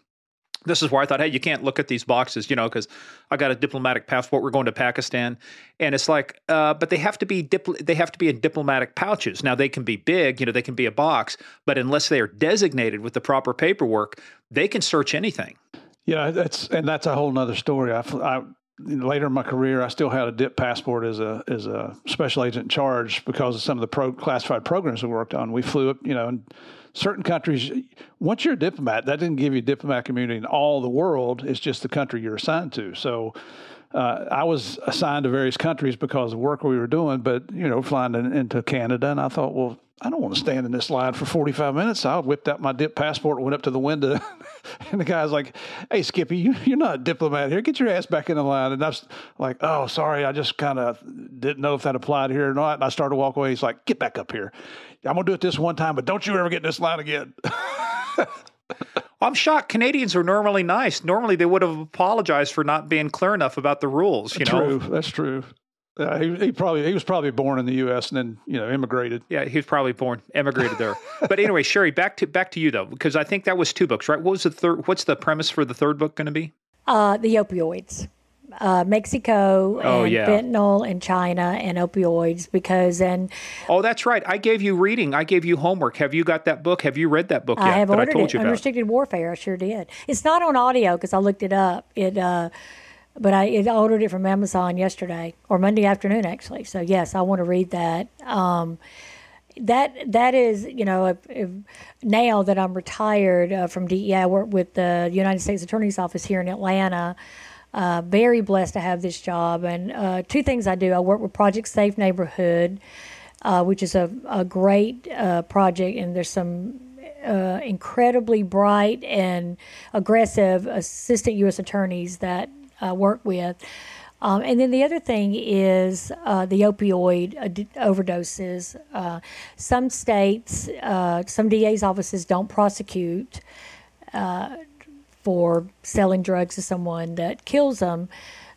this is where I thought, hey, you can't look at these boxes, you know, because I got a diplomatic passport. We're going to Pakistan, and it's like, uh, but they have to be dipl- they have to be in diplomatic pouches. Now they can be big, you know, they can be a box, but unless they are designated with the proper paperwork, they can search anything. Yeah, that's and that's a whole nother story. I, I later in my career, I still had a dip passport as a as a special agent in charge because of some of the pro, classified programs we worked on. We flew up, you know, and certain countries. Once you're a diplomat, that didn't give you diplomatic immunity in all the world. It's just the country you're assigned to. So. Uh, I was assigned to various countries because of work we were doing, but you know, flying in, into Canada, and I thought, well, I don't want to stand in this line for 45 minutes. So I whipped out my dip passport, went up to the window, <laughs> <laughs> and the guy's like, "Hey, Skippy, you, you're not a diplomat here. Get your ass back in the line." And I was like, "Oh, sorry, I just kind of didn't know if that applied here or not." And I started to walk away. He's like, "Get back up here. I'm gonna do it this one time, but don't you ever get in this line again." <laughs> I'm shocked. Canadians are normally nice. Normally, they would have apologized for not being clear enough about the rules. You true, know, that's true. Uh, he, he probably he was probably born in the U.S. and then you know immigrated. Yeah, he was probably born emigrated there. but anyway, Sherri, back to back to you though, because I think that was two books, right? What was the third? What's the premise for the third book going to be? Uh, the opioids. Uh, Mexico and Oh, yeah. fentanyl and China and opioids because and Oh, that's right. I gave you reading. I gave you homework. Have you got that book? Have you read that book yet? I have that ordered I told it. you about. Unrestricted Warfare. I sure did. It's not on audio because I looked it up. It, uh, but I, ordered it from Amazon yesterday or Monday afternoon actually. So yes, I want to read that. Um, that that is you know if, if now that I'm retired uh, from DEA, I work with the United States Attorney's Office here in Atlanta. Uh, very blessed to have this job. And uh, two things I do: I work with Project Safe Neighborhood, uh, which is a, a great uh, project, and there's some uh, incredibly bright and aggressive assistant U.S. attorneys that I work with. Um, and then the other thing is uh, the opioid ad- overdoses. Uh, some states, uh, some DA's offices don't prosecute uh, for selling drugs to someone that kills them.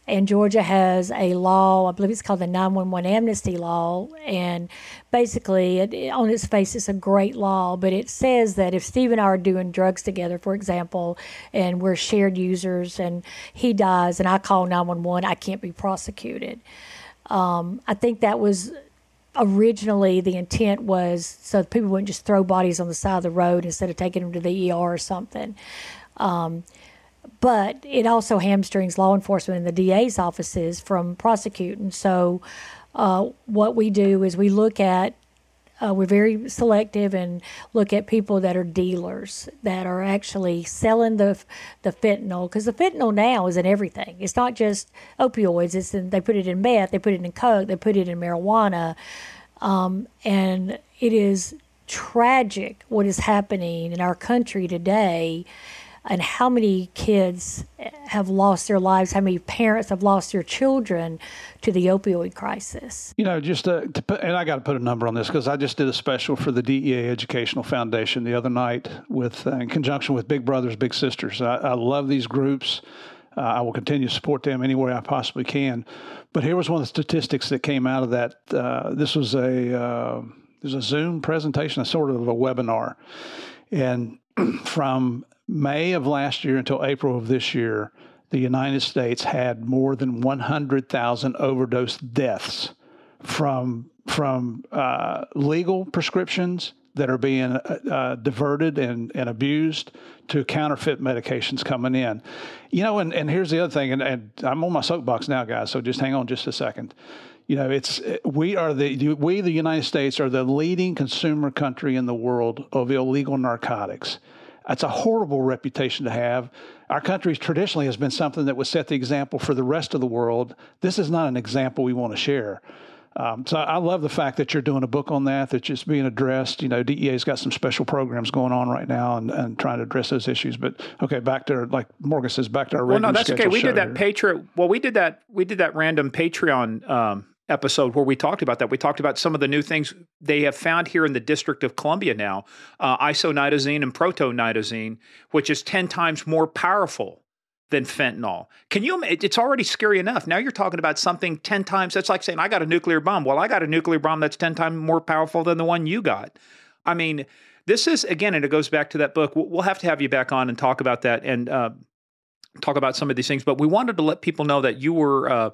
And Georgia has a law, I believe it's called the 911 amnesty law. And basically, it, on its face, it's a great law, but it says that if Steve and I are doing drugs together, for example, and we're shared users and he dies and I call 911, I can't be prosecuted. Um, I think that was originally the intent was so people wouldn't just throw bodies on the side of the road instead of taking them to the ER or something. Um, but it also hamstrings law enforcement and the DA's offices from prosecuting. So, uh, what we do is we look at uh, we're very selective and look at people that are dealers that are actually selling the the fentanyl because the fentanyl now is in everything. It's not just opioids. It's in, they put it in meth, they put it in coke, they put it in marijuana, um, and it is tragic what is happening in our country today and how many kids have lost their lives, how many parents have lost their children to the opioid crisis. You know, just uh, to put, and I got to put a number on this because I just did a special for the DEA Educational Foundation the other night with uh, in conjunction with Big Brothers Big Sisters. I, I love these groups. Uh, I will continue to support them any way I possibly can. But here was one of the statistics that came out of that. Uh, this was a uh, there's a Zoom presentation, a sort of a webinar, and from May of last year until April of this year, the United States had more than 100,000 overdose deaths from from uh, legal prescriptions that are being uh, uh, diverted and, and abused to counterfeit medications coming in. You know, and, and here's the other thing, and, and I'm on my soapbox now, guys, so just hang on just a second. You know, it's we are the we the United States are the leading consumer country in the world of illegal narcotics. That's a horrible reputation to have. Our country traditionally has been something that would set the example for the rest of the world. This is not an example we want to share. Um, so I love the fact that you're doing a book on that, that's just being addressed. You know, DEA's got some special programs going on right now and, and trying to address those issues. But okay, back to like Morgan says, back to our well, no, that's okay. We did that Patreon. Well, we did that. We did that random Patreon um, episode where we talked about that. We talked about some of the new things they have found here in the District of Columbia now, uh, isonitazine and protonitazene, which is ten times more powerful than fentanyl. Can you? It's already scary enough. Now you're talking about something ten times. That's like saying I got a nuclear bomb. Well, I got a nuclear bomb that's ten times more powerful than the one you got. I mean, this is again, and it goes back to that book. We'll have to have you back on and talk about that and uh, talk about some of these things. But we wanted to let people know that you were. Uh,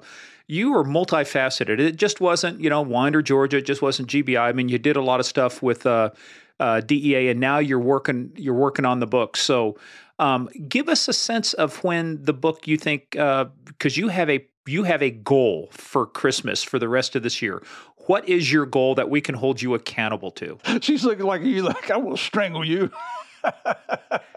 you were multifaceted. It just wasn't, you know, Winder, Georgia. It just wasn't GBI. I mean, you did a lot of stuff with uh, uh, DEA, and now you're working. You're working on the book. So um, give us a sense of when the book you think because uh, you have a you have a goal for Christmas for the rest of this year. What is your goal that we can hold you accountable to? <laughs> She's looking like you like I will strangle you. <laughs>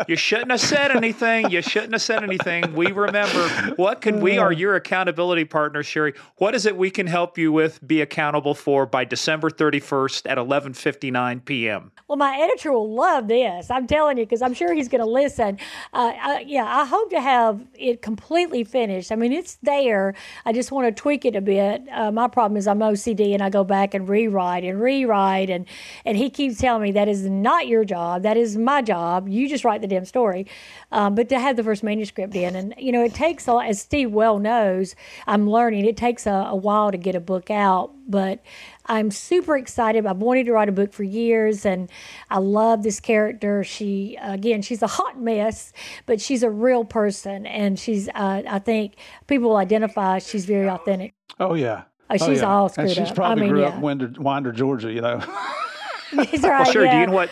you shouldn't have said anything. You shouldn't have said anything. We remember what can we are your accountability partner, Sherri. What is it we can help you with, be accountable for by December 31st at 11:59 p.m. Well, my editor will love this. I'm telling you because I'm sure he's going to listen. Uh, I, yeah, I hope to have it completely finished. I mean, it's there. I just want to tweak it a bit. Uh, my problem is I'm OCD and I go back and rewrite and rewrite and and he keeps telling me that is not your job. That is my job job. You just write the damn story. Um, but to have the first manuscript in, and you know, it takes a as Steve well knows, I'm learning. It takes a, a while to get a book out, but I'm super excited. I've wanted to write a book for years, and I love this character. She, again, she's a hot mess, but she's a real person, and she's, uh, I think, people will identify she's very authentic. Oh yeah. Oh, she's oh, yeah. all screwed and she's up. probably I mean, grew yeah. up in Winder, Winder, Georgia, you know. <laughs> <laughs> He's right. Well, sure. Yeah. Do you know what?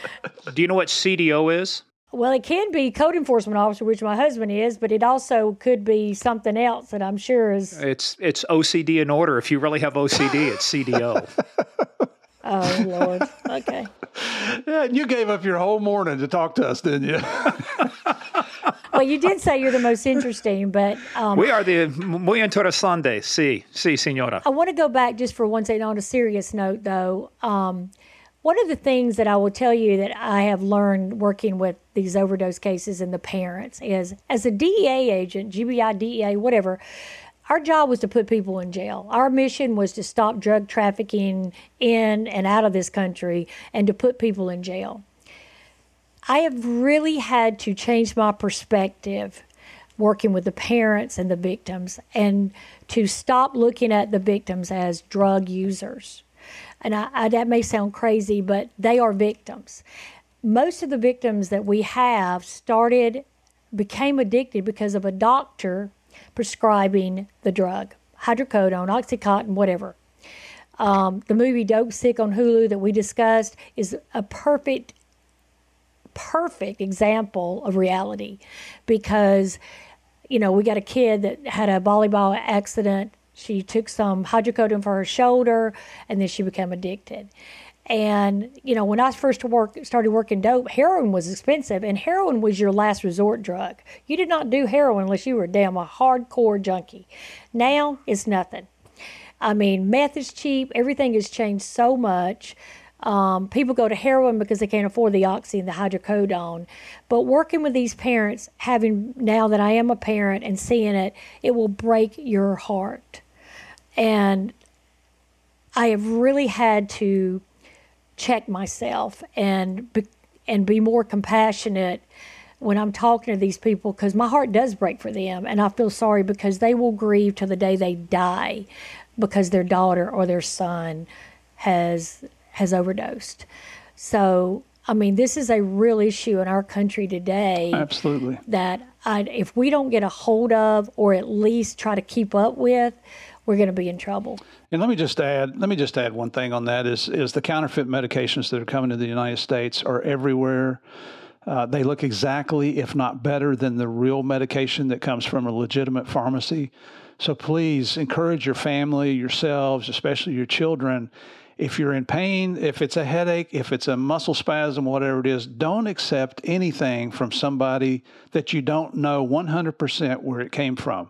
Do you know what CDO is? Well, it can be code enforcement officer, which my husband is, but it also could be something else that I'm sure is. It's it's OCD in order. If you really have OCD, it's CDO. <laughs> <laughs> oh Lord. Okay. Yeah, and you gave up your whole morning to talk to us, didn't you? well, you did say you're the most interesting, but um, we are the muy interesante. Sí, sí, señora. I want to go back just for one second on a serious note, though. Um, one of the things that I will tell you that I have learned working with these overdose cases and the parents is as a DEA agent, GBI, DEA, whatever, our job was to put people in jail. Our mission was to stop drug trafficking in and out of this country and to put people in jail. I have really had to change my perspective working with the parents and the victims and to stop looking at the victims as drug users and I, I, that may sound crazy, but they are victims. Most of the victims that we have started, became addicted because of a doctor prescribing the drug, hydrocodone, oxycontin, whatever. Um, the movie Dopesick on Hulu that we discussed is a perfect, perfect example of reality because, you know, we got a kid that had a volleyball accident she took some hydrocodone for her shoulder, and then she became addicted. And you know, when I first work, started working dope, heroin was expensive, and heroin was your last resort drug. You did not do heroin unless you were damn a hardcore junkie. Now it's nothing. I mean, meth is cheap. Everything has changed so much. Um, people go to heroin because they can't afford the oxy and the hydrocodone. But working with these parents, having now that I am a parent and seeing it, it will break your heart. And I have really had to check myself and be, and be more compassionate when I'm talking to these people because my heart does break for them and I feel sorry because they will grieve to the day they die because their daughter or their son has has overdosed. So I mean, this is a real issue in our country today. Absolutely. That I, if we don't get a hold of or at least try to keep up with, we're going to be in trouble. And let me just add, let me just add one thing on that is is the counterfeit medications that are coming to the United States are everywhere. Uh, they look exactly, if not better, than the real medication that comes from a legitimate pharmacy. So please encourage your family, yourselves, especially your children. If you're in pain, if it's a headache, if it's a muscle spasm, whatever it is, don't accept anything from somebody that you don't know 100% where it came from.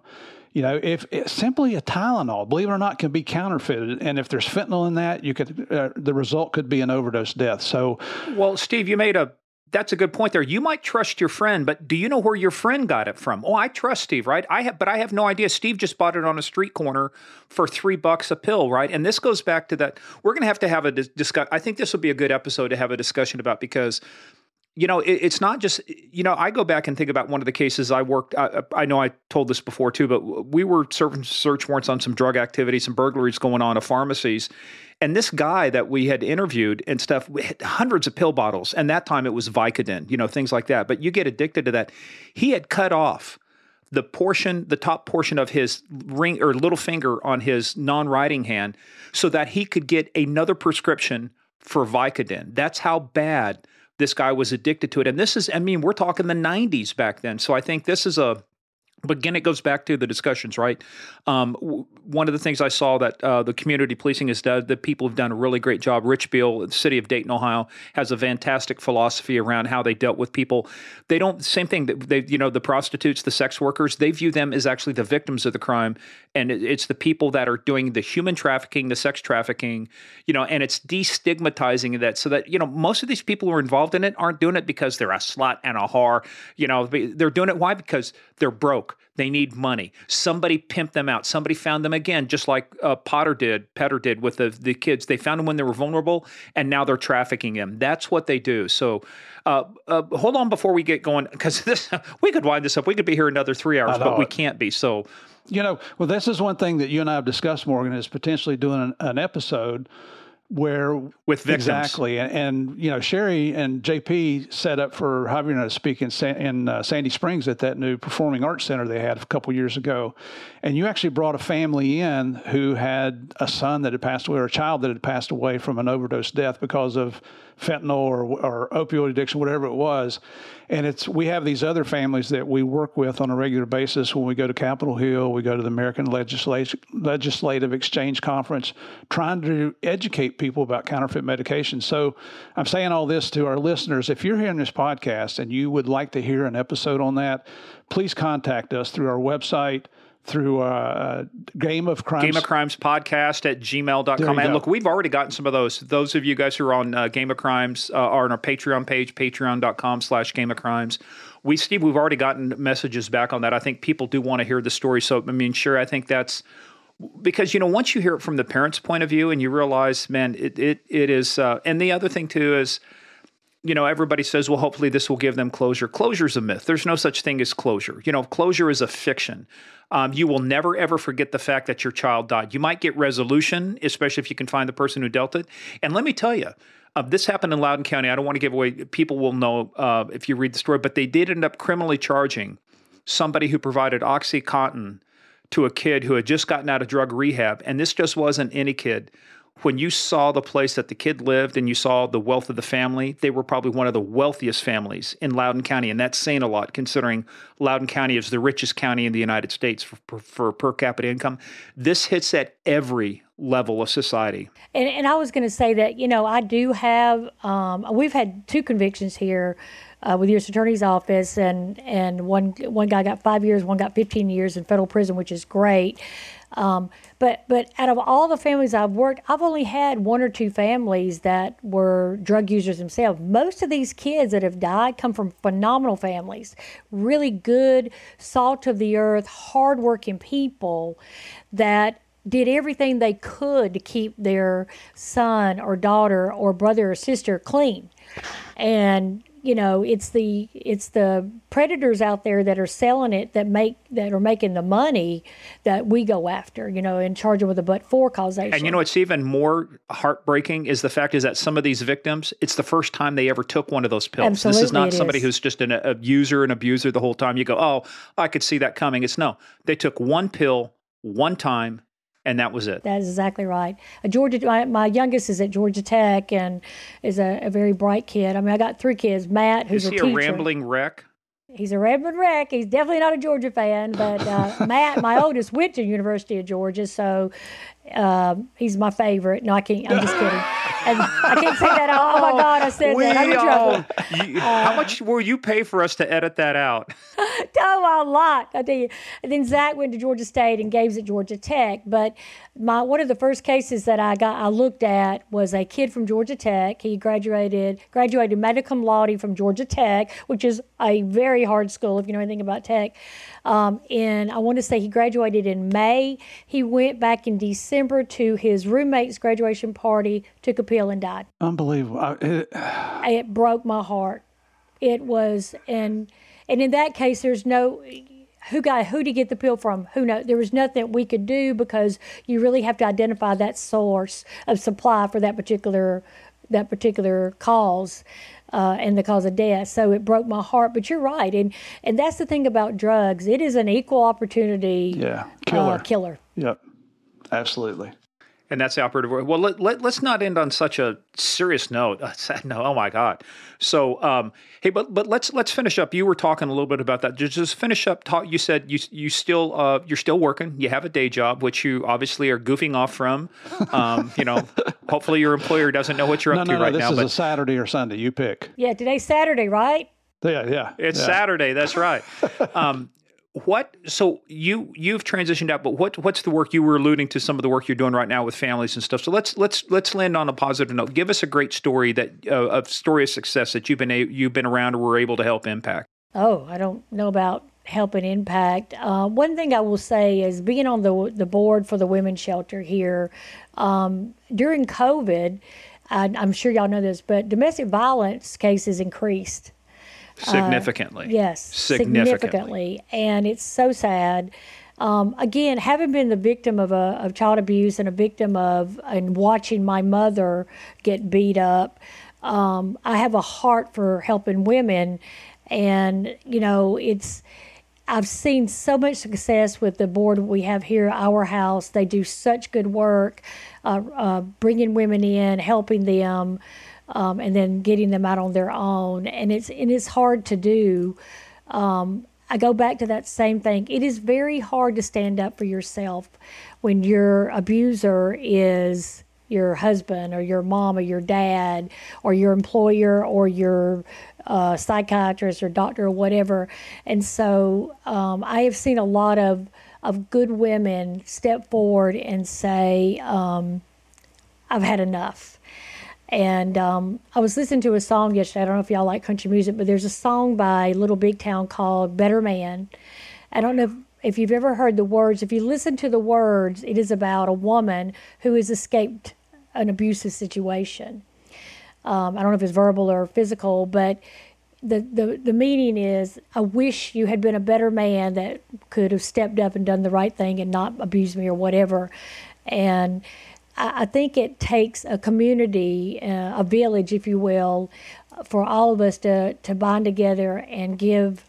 You know, if simply a Tylenol, believe it or not, can be counterfeited, and if there's fentanyl in that, you could uh, the result could be an overdose death. So, well, Steve, you made a that's a good point there. You might trust your friend, but do you know where your friend got it from? Oh, I trust Steve, right? I have, but I have no idea. Steve just bought it on a street corner for three bucks a pill, right? And this goes back to that. We're going to have to have a discuss. I think this would be a good episode to have a discussion about because you know, it, it's not just, you know, I go back and think about one of the cases I worked. I, I, know I told this before too, but we were serving search warrants on some drug activity, some burglaries going on at pharmacies. And this guy that we had interviewed and stuff, hundreds of pill bottles. And that time it was Vicodin, you know, things like that. But you get addicted to that. He had cut off the portion, the top portion of his ring or little finger on his non writing hand so that he could get another prescription for Vicodin. That's how bad this guy was addicted to it. And this is, I mean, we're talking the 90s back then. So I think this is a, but again, it goes back to the discussions, right? Um, w- one of the things I saw that uh, the community policing has done, that people have done a really great job. Rich Biehl, the city of Dayton, Ohio, has a fantastic philosophy around how they dealt with people. They don't same thing. That they, you know, the prostitutes, the sex workers, they view them as actually the victims of the crime, and it, it's the people that are doing the human trafficking, the sex trafficking, you know, and it's destigmatizing that so that you know most of these people who are involved in it aren't doing it because they're a slut and a whore. You know, they're doing it why because they're broke they need money. Somebody pimped them out. Somebody found them again, just like uh, Potter did, Poetter did with the, the kids. They found them when they were vulnerable, and now they're trafficking them. That's what they do. So, uh, uh, hold on before we get going, because <laughs> this we could wind this up. We could be here another three hours, but we can't be. So, you know, well, this is one thing that you and I have discussed, Morgan, is potentially doing an, an episode where with victims. exactly and, and, you know sherri and jp set up for Javier to speak in, in uh, sandy springs at that new performing arts center they had a couple years ago and you actually brought a family in who had a son that had passed away or a child that had passed away from an overdose death because of fentanyl or, or opioid addiction, whatever it was. And it's we have these other families that we work with on a regular basis when we go to Capitol Hill, we go to the American Legislative Legislative Exchange Conference, trying to educate people about counterfeit medication. So I'm saying all this to our listeners. If you're hearing this podcast and you would like to hear an episode on that, please contact us through our website through uh, Game of Crimes. Game of Crimes podcast at gmail.com. And go. look, we've already gotten some of those. Those of you guys who are on uh, Game of Crimes uh, are on our Patreon page, patreon.com slash Game of Crimes. We, Steve, we've already gotten messages back on that. I think people do want to hear the story. So, I mean, sure, I think that's because, you know, once you hear it from the parents' point of view and you realize, man, it, it, it is, uh, and the other thing too is, you know, everybody says, well, hopefully this will give them closure. Closure is a myth. There's no such thing as closure. You know, closure is a fiction. Um, you will never ever forget the fact that your child died. You might get resolution, especially if you can find the person who dealt it. And let me tell you, uh, this happened in Loudoun County. I don't want to give away, people will know uh, if you read the story, but they did end up criminally charging somebody who provided Oxycontin to a kid who had just gotten out of drug rehab. And this just wasn't any kid when you saw the place that the kid lived and you saw the wealth of the family, they were probably one of the wealthiest families in Loudoun County. And that's saying a lot considering Loudoun County is the richest county in the United States for, for, for per capita income. This hits at every level of society. And, and I was going to say that, you know, I do have, um, we've had two convictions here. Uh, with U.S. Attorney's Office, and and one one guy got five years, one got 15 years in federal prison, which is great. Um, but but out of all the families I've worked, I've only had one or two families that were drug users themselves. Most of these kids that have died come from phenomenal families, really good, salt of the earth, hardworking people that did everything they could to keep their son or daughter or brother or sister clean. And you know it's the it's the predators out there that are selling it that make that are making the money that we go after you know and charge them with a but for causation. And you know it's even more heartbreaking is the fact is that some of these victims it's the first time they ever took one of those pills. Absolutely this is not somebody is. who's just an a user and abuser the whole time. You go oh i could see that coming. It's no. They took one pill one time and that was it. That is exactly right. A Georgia, my, my youngest is at Georgia Tech and is a, a, very bright kid. I mean, I got three kids. Matt, who's is he a, a rambling wreck? He's a Redmond wreck. He's definitely not a Georgia fan, but uh, <laughs> Matt, my oldest, went to University of Georgia, so um, he's my favorite. No, I can't. I'm just kidding. And I can't say that. Oh my God, I said we that. I'm in trouble. You, uh, how much will you pay for us to edit that out? <laughs> oh, a lot. I tell you. And then Zach went to Georgia State and Gabe's at Georgia Tech. But my one of the first cases that I got, I looked at was a kid from Georgia Tech. He graduated graduated magna cum laude from Georgia Tech, which is a very hard school if you know anything about tech. Um, and I want to say he graduated in May. He went back in December to his roommate's graduation party, took a pill, and died. Unbelievable. It, <sighs> it broke my heart. It was, and and in that case, there's no who got who to get the pill from who knows there was nothing we could do because you really have to identify that source of supply for that particular that particular cause uh, and the cause of death. So it broke my heart. But you're right, and and that's the thing about drugs. It is an equal opportunity. Yeah, killer. Uh, killer. Yep, absolutely. And that's the operative word. Well, let, let, us not end on such a serious note. sad note. Oh my God. So, um, hey, but but let's let's finish up. You were talking a little bit about that. Just, just finish up. Talk. You said you you still uh, you're still working. You have a day job, which you obviously are goofing off from. Um, you know, <laughs> hopefully your employer doesn't know what you're no, up no, to no, right this now. This is a Saturday or Sunday. You pick. Yeah, today's Saturday, right? Yeah, yeah. It's yeah. Saturday. That's right. <laughs> Um, what so you you've transitioned out but what what's the work you were alluding to some of the work you're doing right now with families and stuff? So let's let's let's land on a positive note. Give us a great story that uh, a story of success that you've been a, you've been around or were able to help impact. Oh i don't know about helping impact. Uh, one thing i will say is being on the the board for the women's shelter here um, during covid I, i'm sure y'all know this but domestic violence cases increased significantly. Uh, yes, significantly. significantly. And it's so sad. Um, again, having been the victim of a of child abuse and a victim of and watching my mother get beat up, um, I have a heart for helping women, and you know it's. I've seen so much success with the board we have here, Our House. They do such good work, uh, uh, bringing women in, helping them um, and then getting them out on their own. And it's and it's hard to do. Um, I go back to that same thing. It is very hard to stand up for yourself when your abuser is your husband or your mom or your dad or your employer or your uh, psychiatrist or doctor or whatever. And so um, I have seen a lot of of good women step forward and say, um, "I've had enough." And um, I was listening to a song yesterday. I don't know if y'all like country music, but there's a song by Little Big Town called Better Man. I don't know if, if you've ever heard the words. If you listen to the words, it is about a woman who has escaped an abusive situation. Um, I don't know if it's verbal or physical, but the, the, the meaning is I wish you had been a better man that could have stepped up and done the right thing and not abused me or whatever. And I, think it takes a community, uh, a village, if you will, for all of us to, to bond together and give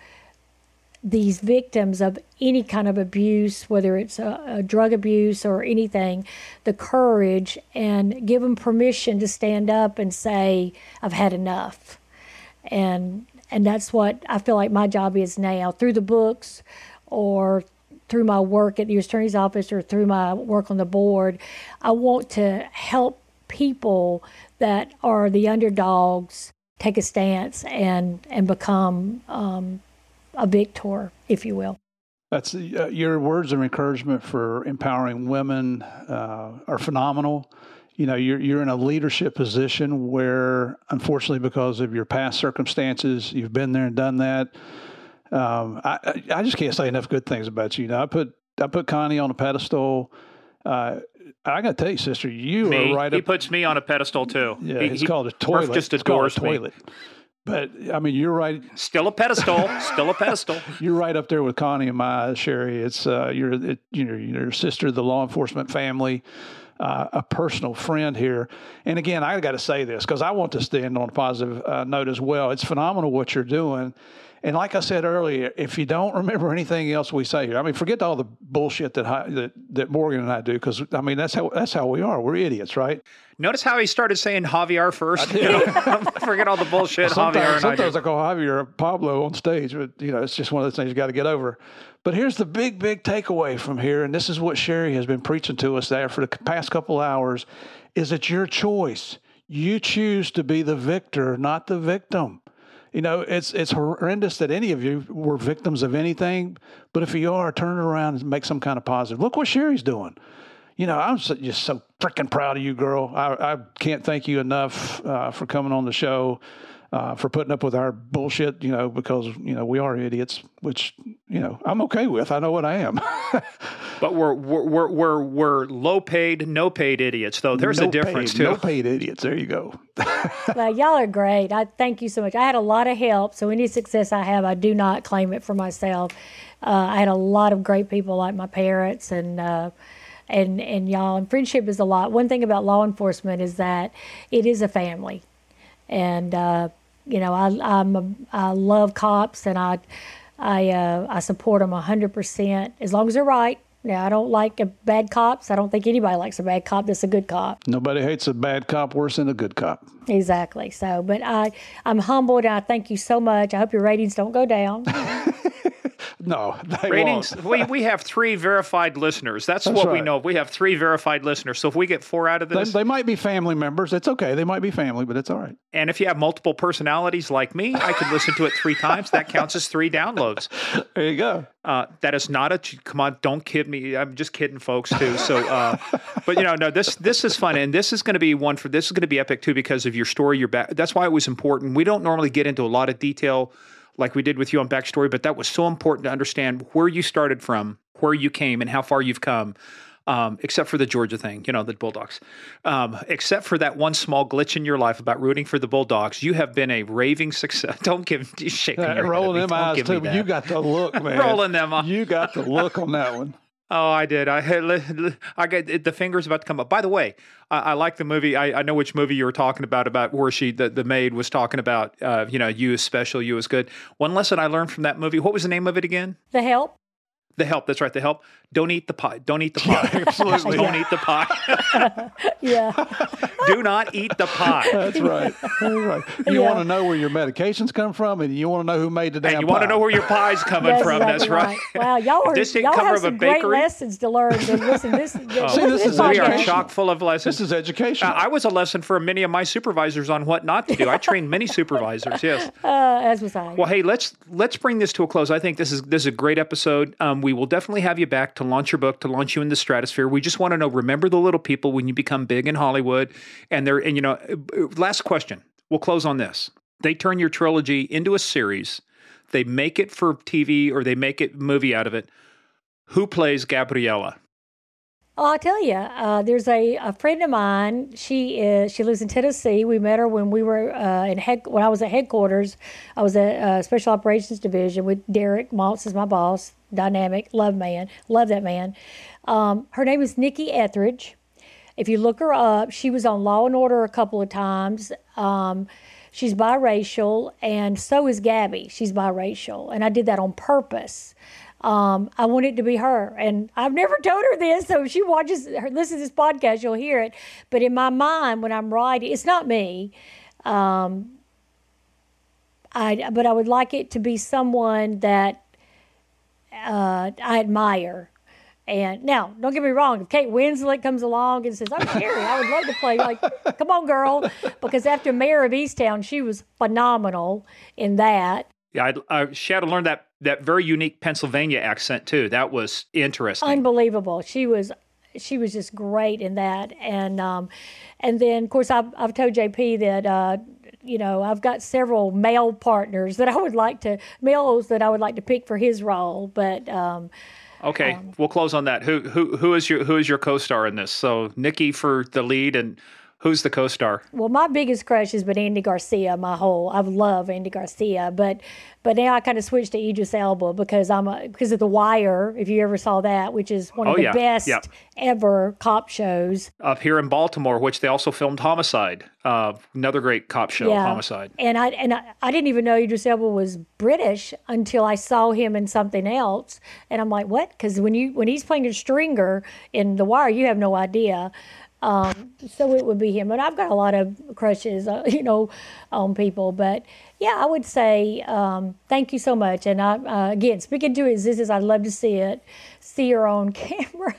these victims of any kind of abuse, whether it's a, a, drug abuse or anything, the courage and give them permission to stand up and say, I've had enough. And and that's what I feel like my job is now through the books or through my work at the U.S. Attorney's Office or through my work on the board, I want to help people that are the underdogs take a stance and and become um, a victor, if you will. That's uh, your words of encouragement for empowering women uh, are phenomenal. You know, you're you're in a leadership position where, unfortunately, because of your past circumstances, you've been there and done that um, I, I just can't say enough good things about you. Now I put I put Connie on a pedestal. Uh, I got to tell you, sister, you me? are right. He up, puts me on a pedestal too. Yeah, he, it's he, called a toilet. Just it's adores called a toilet. Me. But I mean, you're right. Still a pedestal. still a pedestal. <laughs> You're right up there with Connie and my Sherry. It's uh, you're it, you know your sister, the law enforcement family. Uh, a personal friend here. And again, I got to say this because I want to stand on a positive uh, note as well. It's phenomenal what you're doing. And like I said earlier, if you don't remember anything else we say here, I mean, forget all the bullshit that that, that Morgan and I do, because I mean that's how that's how we are. We're idiots, right? Notice how he started saying Javier first. You <laughs> know, forget all the bullshit. Sometimes, Javier sometimes I, I, call Javier Pablo on stage, but you know, it's just one of those things you got to get over. But here's the big, big takeaway from here, and this is what Sherri has been preaching to us there for the past couple hours: is it's your choice. You choose to be the victor, not the victim you know, it's it's horrendous that any of you were victims of anything. But if you are, turn it around and make some kind of positive. Look what Sherri's doing. You know, I'm so, just so freaking proud of you, girl. I, I can't thank you enough uh, for coming on the show uh, for putting up with our bullshit, you know, because, you know, we are idiots, which, you know, I'm okay with. I know what I am. <laughs> but we're, we're, we're, we're low paid, no paid idiots, though. There's no a difference, paid, too. No paid idiots. There you go. <laughs> well, y'all are great. I thank you so much. I had a lot of help. So any success I have, I do not claim it for myself. Uh, I had a lot of great people like my parents and, uh, and and y'all and friendship is a lot one thing about law enforcement is that it is a family and uh, you know, I I'm a, I love cops and I I uh, I support them hundred percent as long as they're right. Yeah, I don't like a bad cops. I don't think anybody likes a bad cop that's a good cop. Nobody hates a bad cop worse than a good cop. Exactly. So, but I I'm humbled and I thank you so much. I hope your ratings don't go down. <laughs> <laughs> No, ratings. we we have three verified listeners. That's, That's what right. we know. We have three verified listeners. So if we get four out of this, they, they, might be family members. It's okay. They might be family, but it's all right. And if you have multiple personalities like me, I could listen to it three <laughs> times. That counts as three downloads. There you go. Uh, that is not a come on. Don't kid me. I'm just kidding, folks. Too. So, uh, <laughs> but you know, no. This this is fun, and this is going to be one for. This is going to be epic too because of your story. Your back. That's why it was important. We don't normally get into a lot of detail like we did with you on Backstory, but that was so important to understand where you started from, where you came, and how far you've come. Um, except for the Georgia thing, you know, the Bulldogs. Um, except for that one small glitch in your life about rooting for the Bulldogs, you have been a raving success. <laughs> Don't give shaking your rolling them eyes too. You got the look, <laughs> man. rolling them. Eyes. You got the look on that one. Oh, I did. I <laughs> I get the fingers about to come up. By the way, I, I like the movie. I, I, know which movie you were talking about. About where she the, the maid was talking about. Uh, you know, you is special, you is good. One lesson I learned from that movie. What was the name of it again? The Help. The help. That's right. The help. Don't eat the pie. Don't eat the pie. <laughs> Absolutely. Don't eat the pie. <laughs> yeah. <laughs> Do not eat the pie. That's right. That's right. You yeah. want to know where your medications come from, and you want to know who made the damn. And you pie. want to know where your pie's coming That's from. Exactly That's right. right. Wow, y'all are this y'all have some great lessons to learn. And listen, this, oh. See, this, is we are chock full of lessons. This is education. Uh, I was a lesson for many of my supervisors on what not to do. I trained many supervisors. Yes. Uh, as was I. Well, hey, let's let's bring this to a close. I think this is this is a great episode. Um, we will definitely have you back to launch your book to launch you in the stratosphere. We just want to know remember the little people when you become big in Hollywood. And they're, and you know, last question. We'll close on this. They turn your trilogy into a series, they make it for TV or they make it movie out of it. Who plays Gabriella? Oh, I'll tell you. Uh, there's a, a friend of mine. She is. She lives in Tennessee. We met her when we were uh, in head. When I was at headquarters, I was at uh, Special Operations Division with Derek Maltz is my boss. Dynamic, love man, love that man. Um, her name is Nikki Etheridge. If you look her up, she was on Law and Order a couple of times. Um, she's biracial, and so is Gabby. She's biracial, and I did that on purpose. Um, I want it to be her. And I've never told her this, so if she watches, her, listens to this podcast, you'll hear it. But in my mind, when I'm writing, it's not me. Um, I, but I would like it to be someone that uh, I admire. And now, don't get me wrong, if Kate Winslet comes along and says, I'm <laughs> Sherri, I would love to play, like, come on, girl. Because after Mare of Easttown, she was phenomenal in that. Yeah, I, I, she had to learn that that very unique Pennsylvania accent too. That was interesting. Unbelievable. She was she was just great in that, and um, and then of course I've I've told JP that. Uh, you know, I've got several male partners that I would like to males that I would like to pick for his role, but um, Okay, um, we'll close on that. Who who who is your who is your co-star in this? So Nikki for the lead, and Who's the co-star? Well, my biggest crush has been Andy Garcia. My whole I've loved Andy Garcia, but but now I kind of switched to Idris Elba because I'm a, because of The Wire. If you ever saw that, which is one of Oh, the yeah. best Yep. ever cop shows. Up here in Baltimore, which they also filmed Homicide, uh, another great cop show, Homicide. And I and I, I didn't even know Idris Elba was British until I saw him in something else, and I'm like, what? Because when you when he's playing a stringer in The Wire, you have no idea. Um, so it would be him. But I've got a lot of crushes, uh, <laughs> you know, on people. But yeah, I would say um, thank you so much. And I, uh, again, speaking to his sisters, I'd love to see it, see her on <laughs> camera.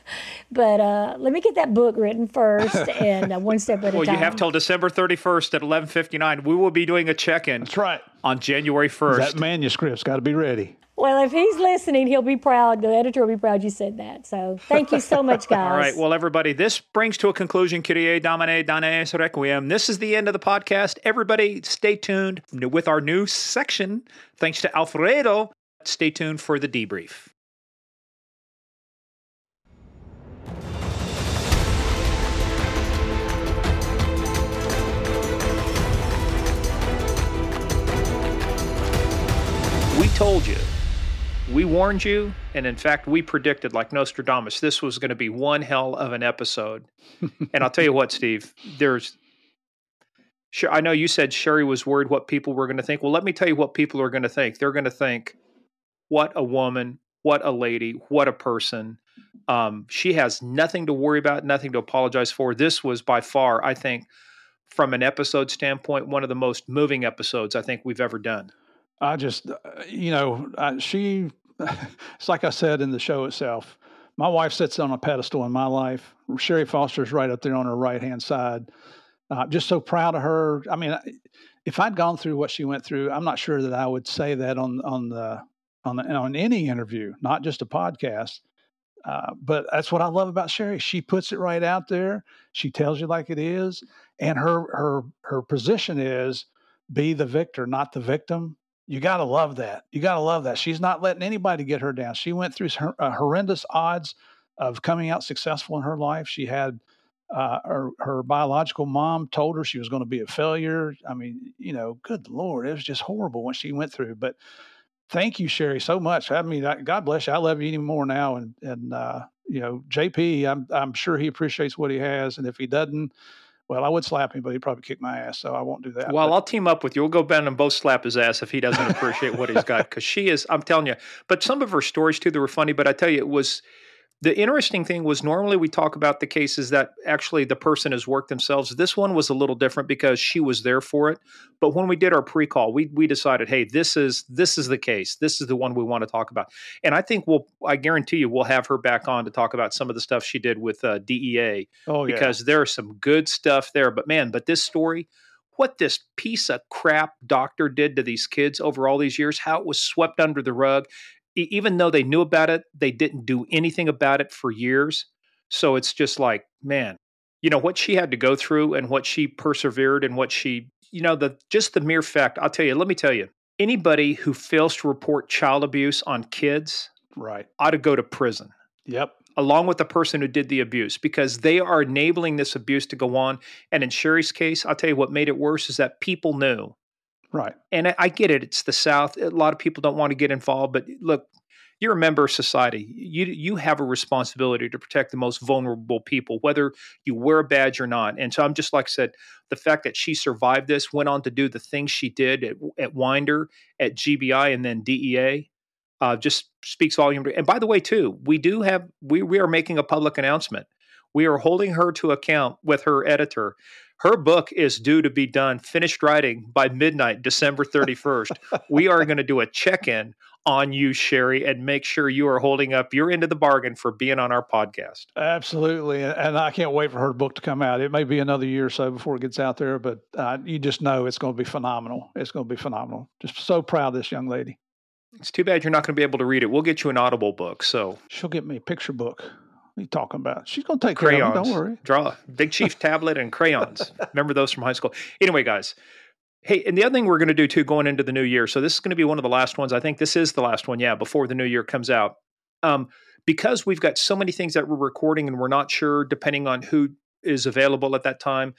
But uh, let me get that book written first, <laughs> and uh, one step at a Well, you have till December 31st at 11:59. We will be doing a check-in That's right. on January 1st. That manuscript's got to be ready. Well, if he's listening, he'll be proud. The editor will be proud you said that. So thank you so much, <laughs> guys. All right. Well, everybody, this brings to a conclusion Kyrie Domine Danes Requiem. This is the end of the podcast. Everybody, stay tuned with our new section. Thanks to Alfredo. Stay tuned for the debrief. We told you we warned you, and in fact, we predicted, like Nostradamus, this was going to be one hell of an episode. <laughs> and I'll tell you what, Steve, there's. I know you said Sherry was worried what people were going to think. Well, let me tell you what people are going to think. They're going to think, what a woman, what a lady, what a person. Um, she has nothing to worry about, nothing to apologize for. This was by far, I think, from an episode standpoint, one of the most moving episodes I think we've ever done. I just, uh, you know, I, she, it's like I said in the show itself. My wife sits on a pedestal in my life. Sherri Foster's right up there on her right hand side. Uh, just so proud of her. I mean, if I'd gone through what she went through, I'm not sure that I would say that on on the on the on any interview, not just a podcast. Uh, but that's what I love about Sherri. She puts it right out there. She tells you like it is, and her her her position is be the victor, not the victim. You got to love that. You got to love that. She's not letting anybody get her down. She went through her, uh, horrendous odds of coming out successful in her life. She had uh, her, her biological mom told her she was going to be a failure. I mean, you know, good Lord, it was just horrible what she went through. But thank you, Sherri, so much. I mean, I, God bless you. I love you even more now. And, and, uh, you know, JP, I'm, I'm sure he appreciates what he has. And if he doesn't, well, I would slap him, but he'd probably kick my ass. So I won't do that. Well, But- I'll team up with you. We'll go down and both slap his ass if he doesn't appreciate what he's got. Because she is, I'm telling you. But some of her stories too, they were funny. But I tell you, it was the interesting thing was normally we talk about the cases that actually the person has worked themselves. This one was a little different because she was there for it. But when we did our pre-call, we we decided, hey, this is this is the case. This is the one we want to talk about. And I think we'll, I guarantee you, we'll have her back on to talk about some of the stuff she did with uh, DEA oh, yeah. because there's some good stuff there. But man, but this story, what this piece of crap doctor did to these kids over all these years, how it was swept under the rug, even though they knew about it, they didn't do anything about it for years. So it's just like, man, you know what she had to go through and what she persevered and what she, you know, the just the mere fact. I'll tell you. Let me tell you. Anybody who fails to report child abuse on kids right. ought to go to prison Yep. along with the person who did the abuse because they are enabling this abuse to go on. And in Sherri's case, I'll tell you what made it worse is that people knew. Right. And I, get it; it's the South. A lot of people don't want to get involved, but look, you're a member of society. You you have a responsibility to protect the most vulnerable people, whether you wear a badge or not. And so I'm just like I said, the fact that she survived this, went on to do the things she did at, at Winder, at GBI, and then DEA, uh, just speaks volume. And by the way, too, we do have we we are making a public announcement. We are holding her to account with her editor. Her book is due to be done, finished writing by midnight, December 31st. <laughs> we are going to do a check in on you, Sherri, and make sure you are holding up your end of the bargain for being on our podcast. Absolutely, and- I can't wait for her book to come out. It may be another year or so before it gets out there, but uh, you just know it's going to be phenomenal. It's going to be phenomenal. Just so proud of this young lady. It's too bad you're not going to be able to read it. We'll get you an Audible book. So She'll get me a picture book. You talking about? She's going to take care of crayons. Don't worry. Draw Big Chief <laughs> tablet and crayons. Remember those from high school. Anyway, guys. Hey, and the other thing we're going to do too, going into the new year. So this is going to be one of the last ones. I think this is the last one. Yeah, before the new year comes out. Um, because we've got so many things that we're recording and we're not sure, depending on who is available at that time.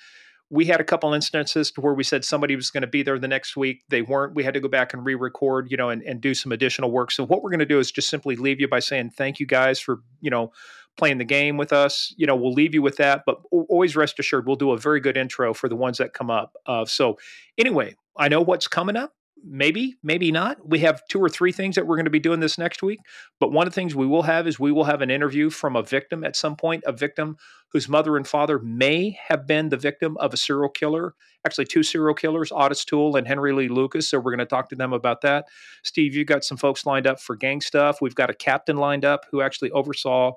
we had a couple instances where we said somebody was going to be there the next week. They weren't. We had to go back and re-record, you know, and, and do some additional work. So what we're going to do is just simply leave you by saying thank you guys for, you know, playing the game with us. You know, we'll leave you with that, but always rest assured we'll do a very good intro for the ones that come up. Uh, so anyway, I know what's coming up maybe, maybe not. We have two or three things that we're going to be doing this next week. But one of the things we will have is we will have an interview from a victim at some point, a victim whose mother and father may have been the victim of a serial killer, actually, two serial killers, Otis Toole and Henry Lee Lucas. So we're going to talk to them about that. Steve, you've got some folks lined up for gang stuff. We've got a captain lined up who actually oversaw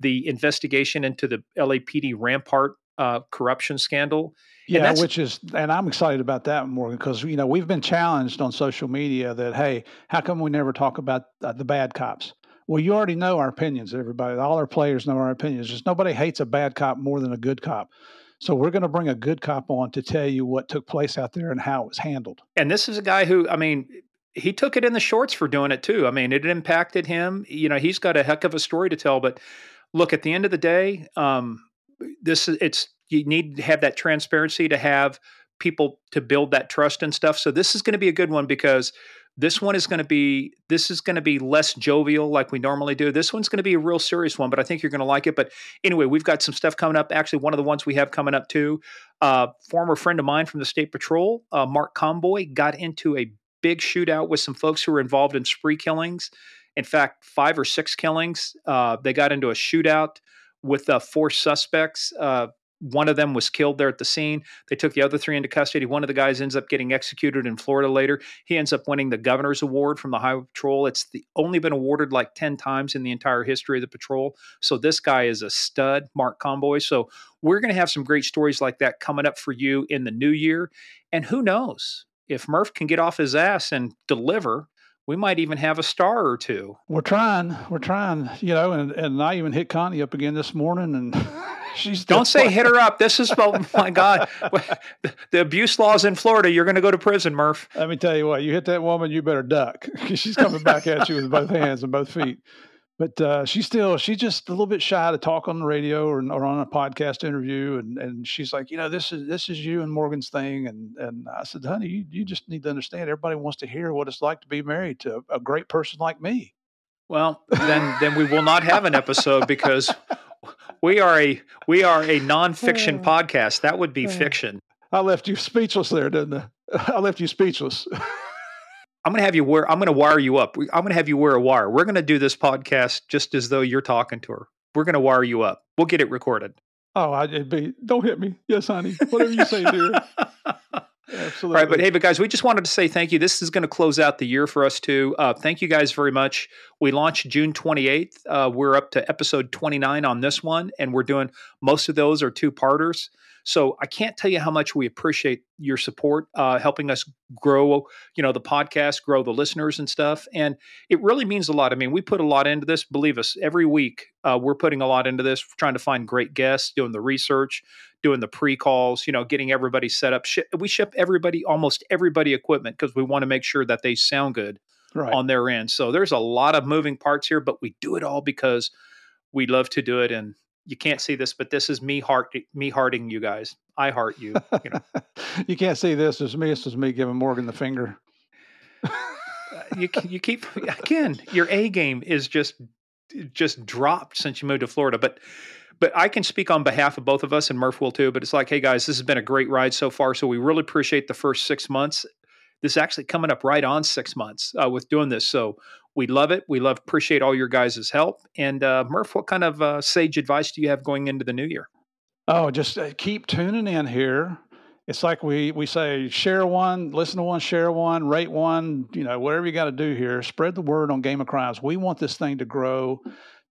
the investigation into the LAPD Rampart uh, corruption scandal. Yeah, which is, and I'm excited about that, Morgan, because you know we've been challenged on social media that hey, how come we never talk about uh, the bad cops? Well, you already know our opinions, everybody. All our players know our opinions. Just nobody hates a bad cop more than a good cop. So we're going to bring a good cop on to tell you what took place out there and how it was handled. And this is a guy who, I mean, he took it in the shorts for doing it too. I mean, it impacted him. You know, he's got a heck of a story to tell. But look, at the end of the day, um, this it's you need to have that transparency to have people to build that trust and stuff. So this is going to be a good one because this one is going to be this is going to be less jovial like we normally do. This one's going to be a real serious one, but I think you're going to like it. But anyway, we've got some stuff coming up. Actually, one of the ones we have coming up too. Uh, former friend of mine from the state patrol, uh, Mark Comboy, got into a big shootout with some folks who were involved in spree killings. In fact, five or six killings. Uh, they got into a shootout with uh, four suspects. Uh, one of them was killed there at the scene. They took the other three into custody. One of the guys ends up getting executed in Florida later. He ends up winning the governor's award from the Highway Patrol. It's the, only been awarded like 10 times in the entire history of the patrol. So this guy is a stud, Mark Comboy. So we're going to have some great stories like that coming up for you in the new year. And who knows if Murph can get off his ass and deliver we might even have a star or two. We're trying. We're trying, you know, and, and I even hit Connie up again this morning and <laughs> she's Don't say hit her up. This is oh <laughs> my God. The abuse laws in Florida, you're gonna go to prison, Murph. Let me tell you what, you hit that woman, you better duck. she's coming back at you with both hands and both feet but uh, she's still she's just a little bit shy to talk on the radio or, or on a podcast interview and, and she's like you know this is this is you and morgan's thing and and i said honey you, you just need to understand everybody wants to hear what it's like to be married to a great person like me. Well then then we will not have an episode because we are a we are a nonfiction podcast. That would be fiction. I left you speechless there didn't i? <laughs> I left you speechless <laughs> I'm going to have you wear, I'm going to wire you up. I'm going to have you wear a wire. We're going to do this podcast just as though you're talking to her. We're going to wire you up. We'll get it recorded. Oh, I'd be, don't hit me. Yes, honey. Whatever you say, dear. Absolutely. <laughs> All right, but hey, but guys, we just wanted to say thank you. This is going to close out the year for us too. Uh, thank you guys very much. We launched June 28th. Uh, we're up to episode 29 on this one, and we're doing most of those are two parters. So I can't tell you how much we appreciate your support, uh, helping us grow, you know, the podcast, grow the listeners and stuff. And it really means a lot. I mean, we put a lot into this. Believe us, every week uh, we're putting a lot into this, trying to find great guests, doing the research, doing the pre-calls, you know, getting everybody set up. we ship everybody, almost everybody, equipment because we want to make sure that they sound good right. on their end. So there's a lot of moving parts here, but we do it all because we love to do it and you can't see this, but this is me heart me hearting you guys. I heart you. You know, <laughs> you can't see this. It's me. This is me giving Morgan the finger. Uh, you you keep again. Your A game is just just dropped since you moved to Florida, but. But I can speak on behalf of both of us, and Murph will too. But it's like, hey guys, this has been a great ride so far. So we really appreciate the first six months. This is actually coming up right on six months uh, with doing this. So we love it. We love appreciate all your guys' help. And uh, Murph, what kind of uh, sage advice do you have going into the new year? Oh, just uh, keep tuning in here. It's like we we say, share one, listen to one, share one, rate one. You know, whatever you got to do here. Spread the word on Game of Crimes. We want this thing to grow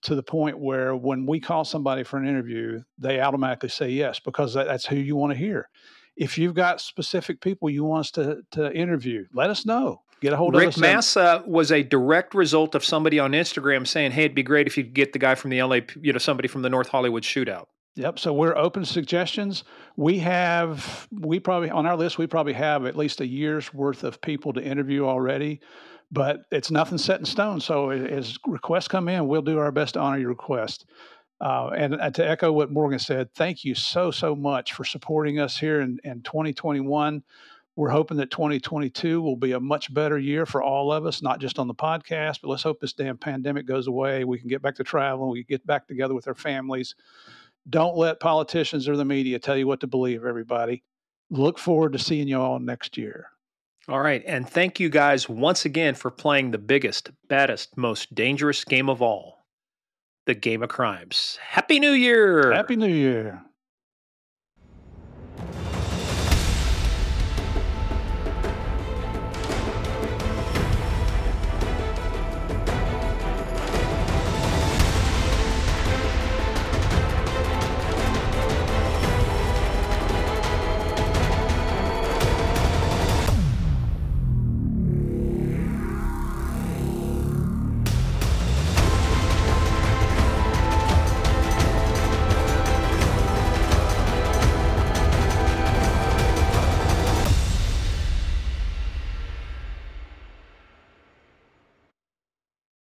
to the point where when we call somebody for an interview, they automatically say yes because that, that's who you want to hear. If you've got specific people you want us to to interview, let us know get a hold Rick of. Rick Massa was a direct result of somebody on Instagram saying, "Hey, it'd be great if you could get the guy from the LA, you know, somebody from the North Hollywood shootout." Yep. So we're open to suggestions. We have, we probably on our list, we probably have at least a year's worth of people to interview already, but it's nothing set in stone. So as requests come in, we'll do our best to honor your request. Uh, and uh, to echo what Morgan said, thank you so, so much for supporting us here in, in 2021. We're hoping that 2022 will be a much better year for all of us, not just on the podcast, but let's hope this damn pandemic goes away. We can get back to traveling, we can get back together with our families. Don't let politicians or the media tell you what to believe, everybody. Look forward to seeing you all next year. All right. And thank you guys once again for playing the biggest, baddest, most dangerous game of all the game of crimes. Happy New Year! Happy New Year!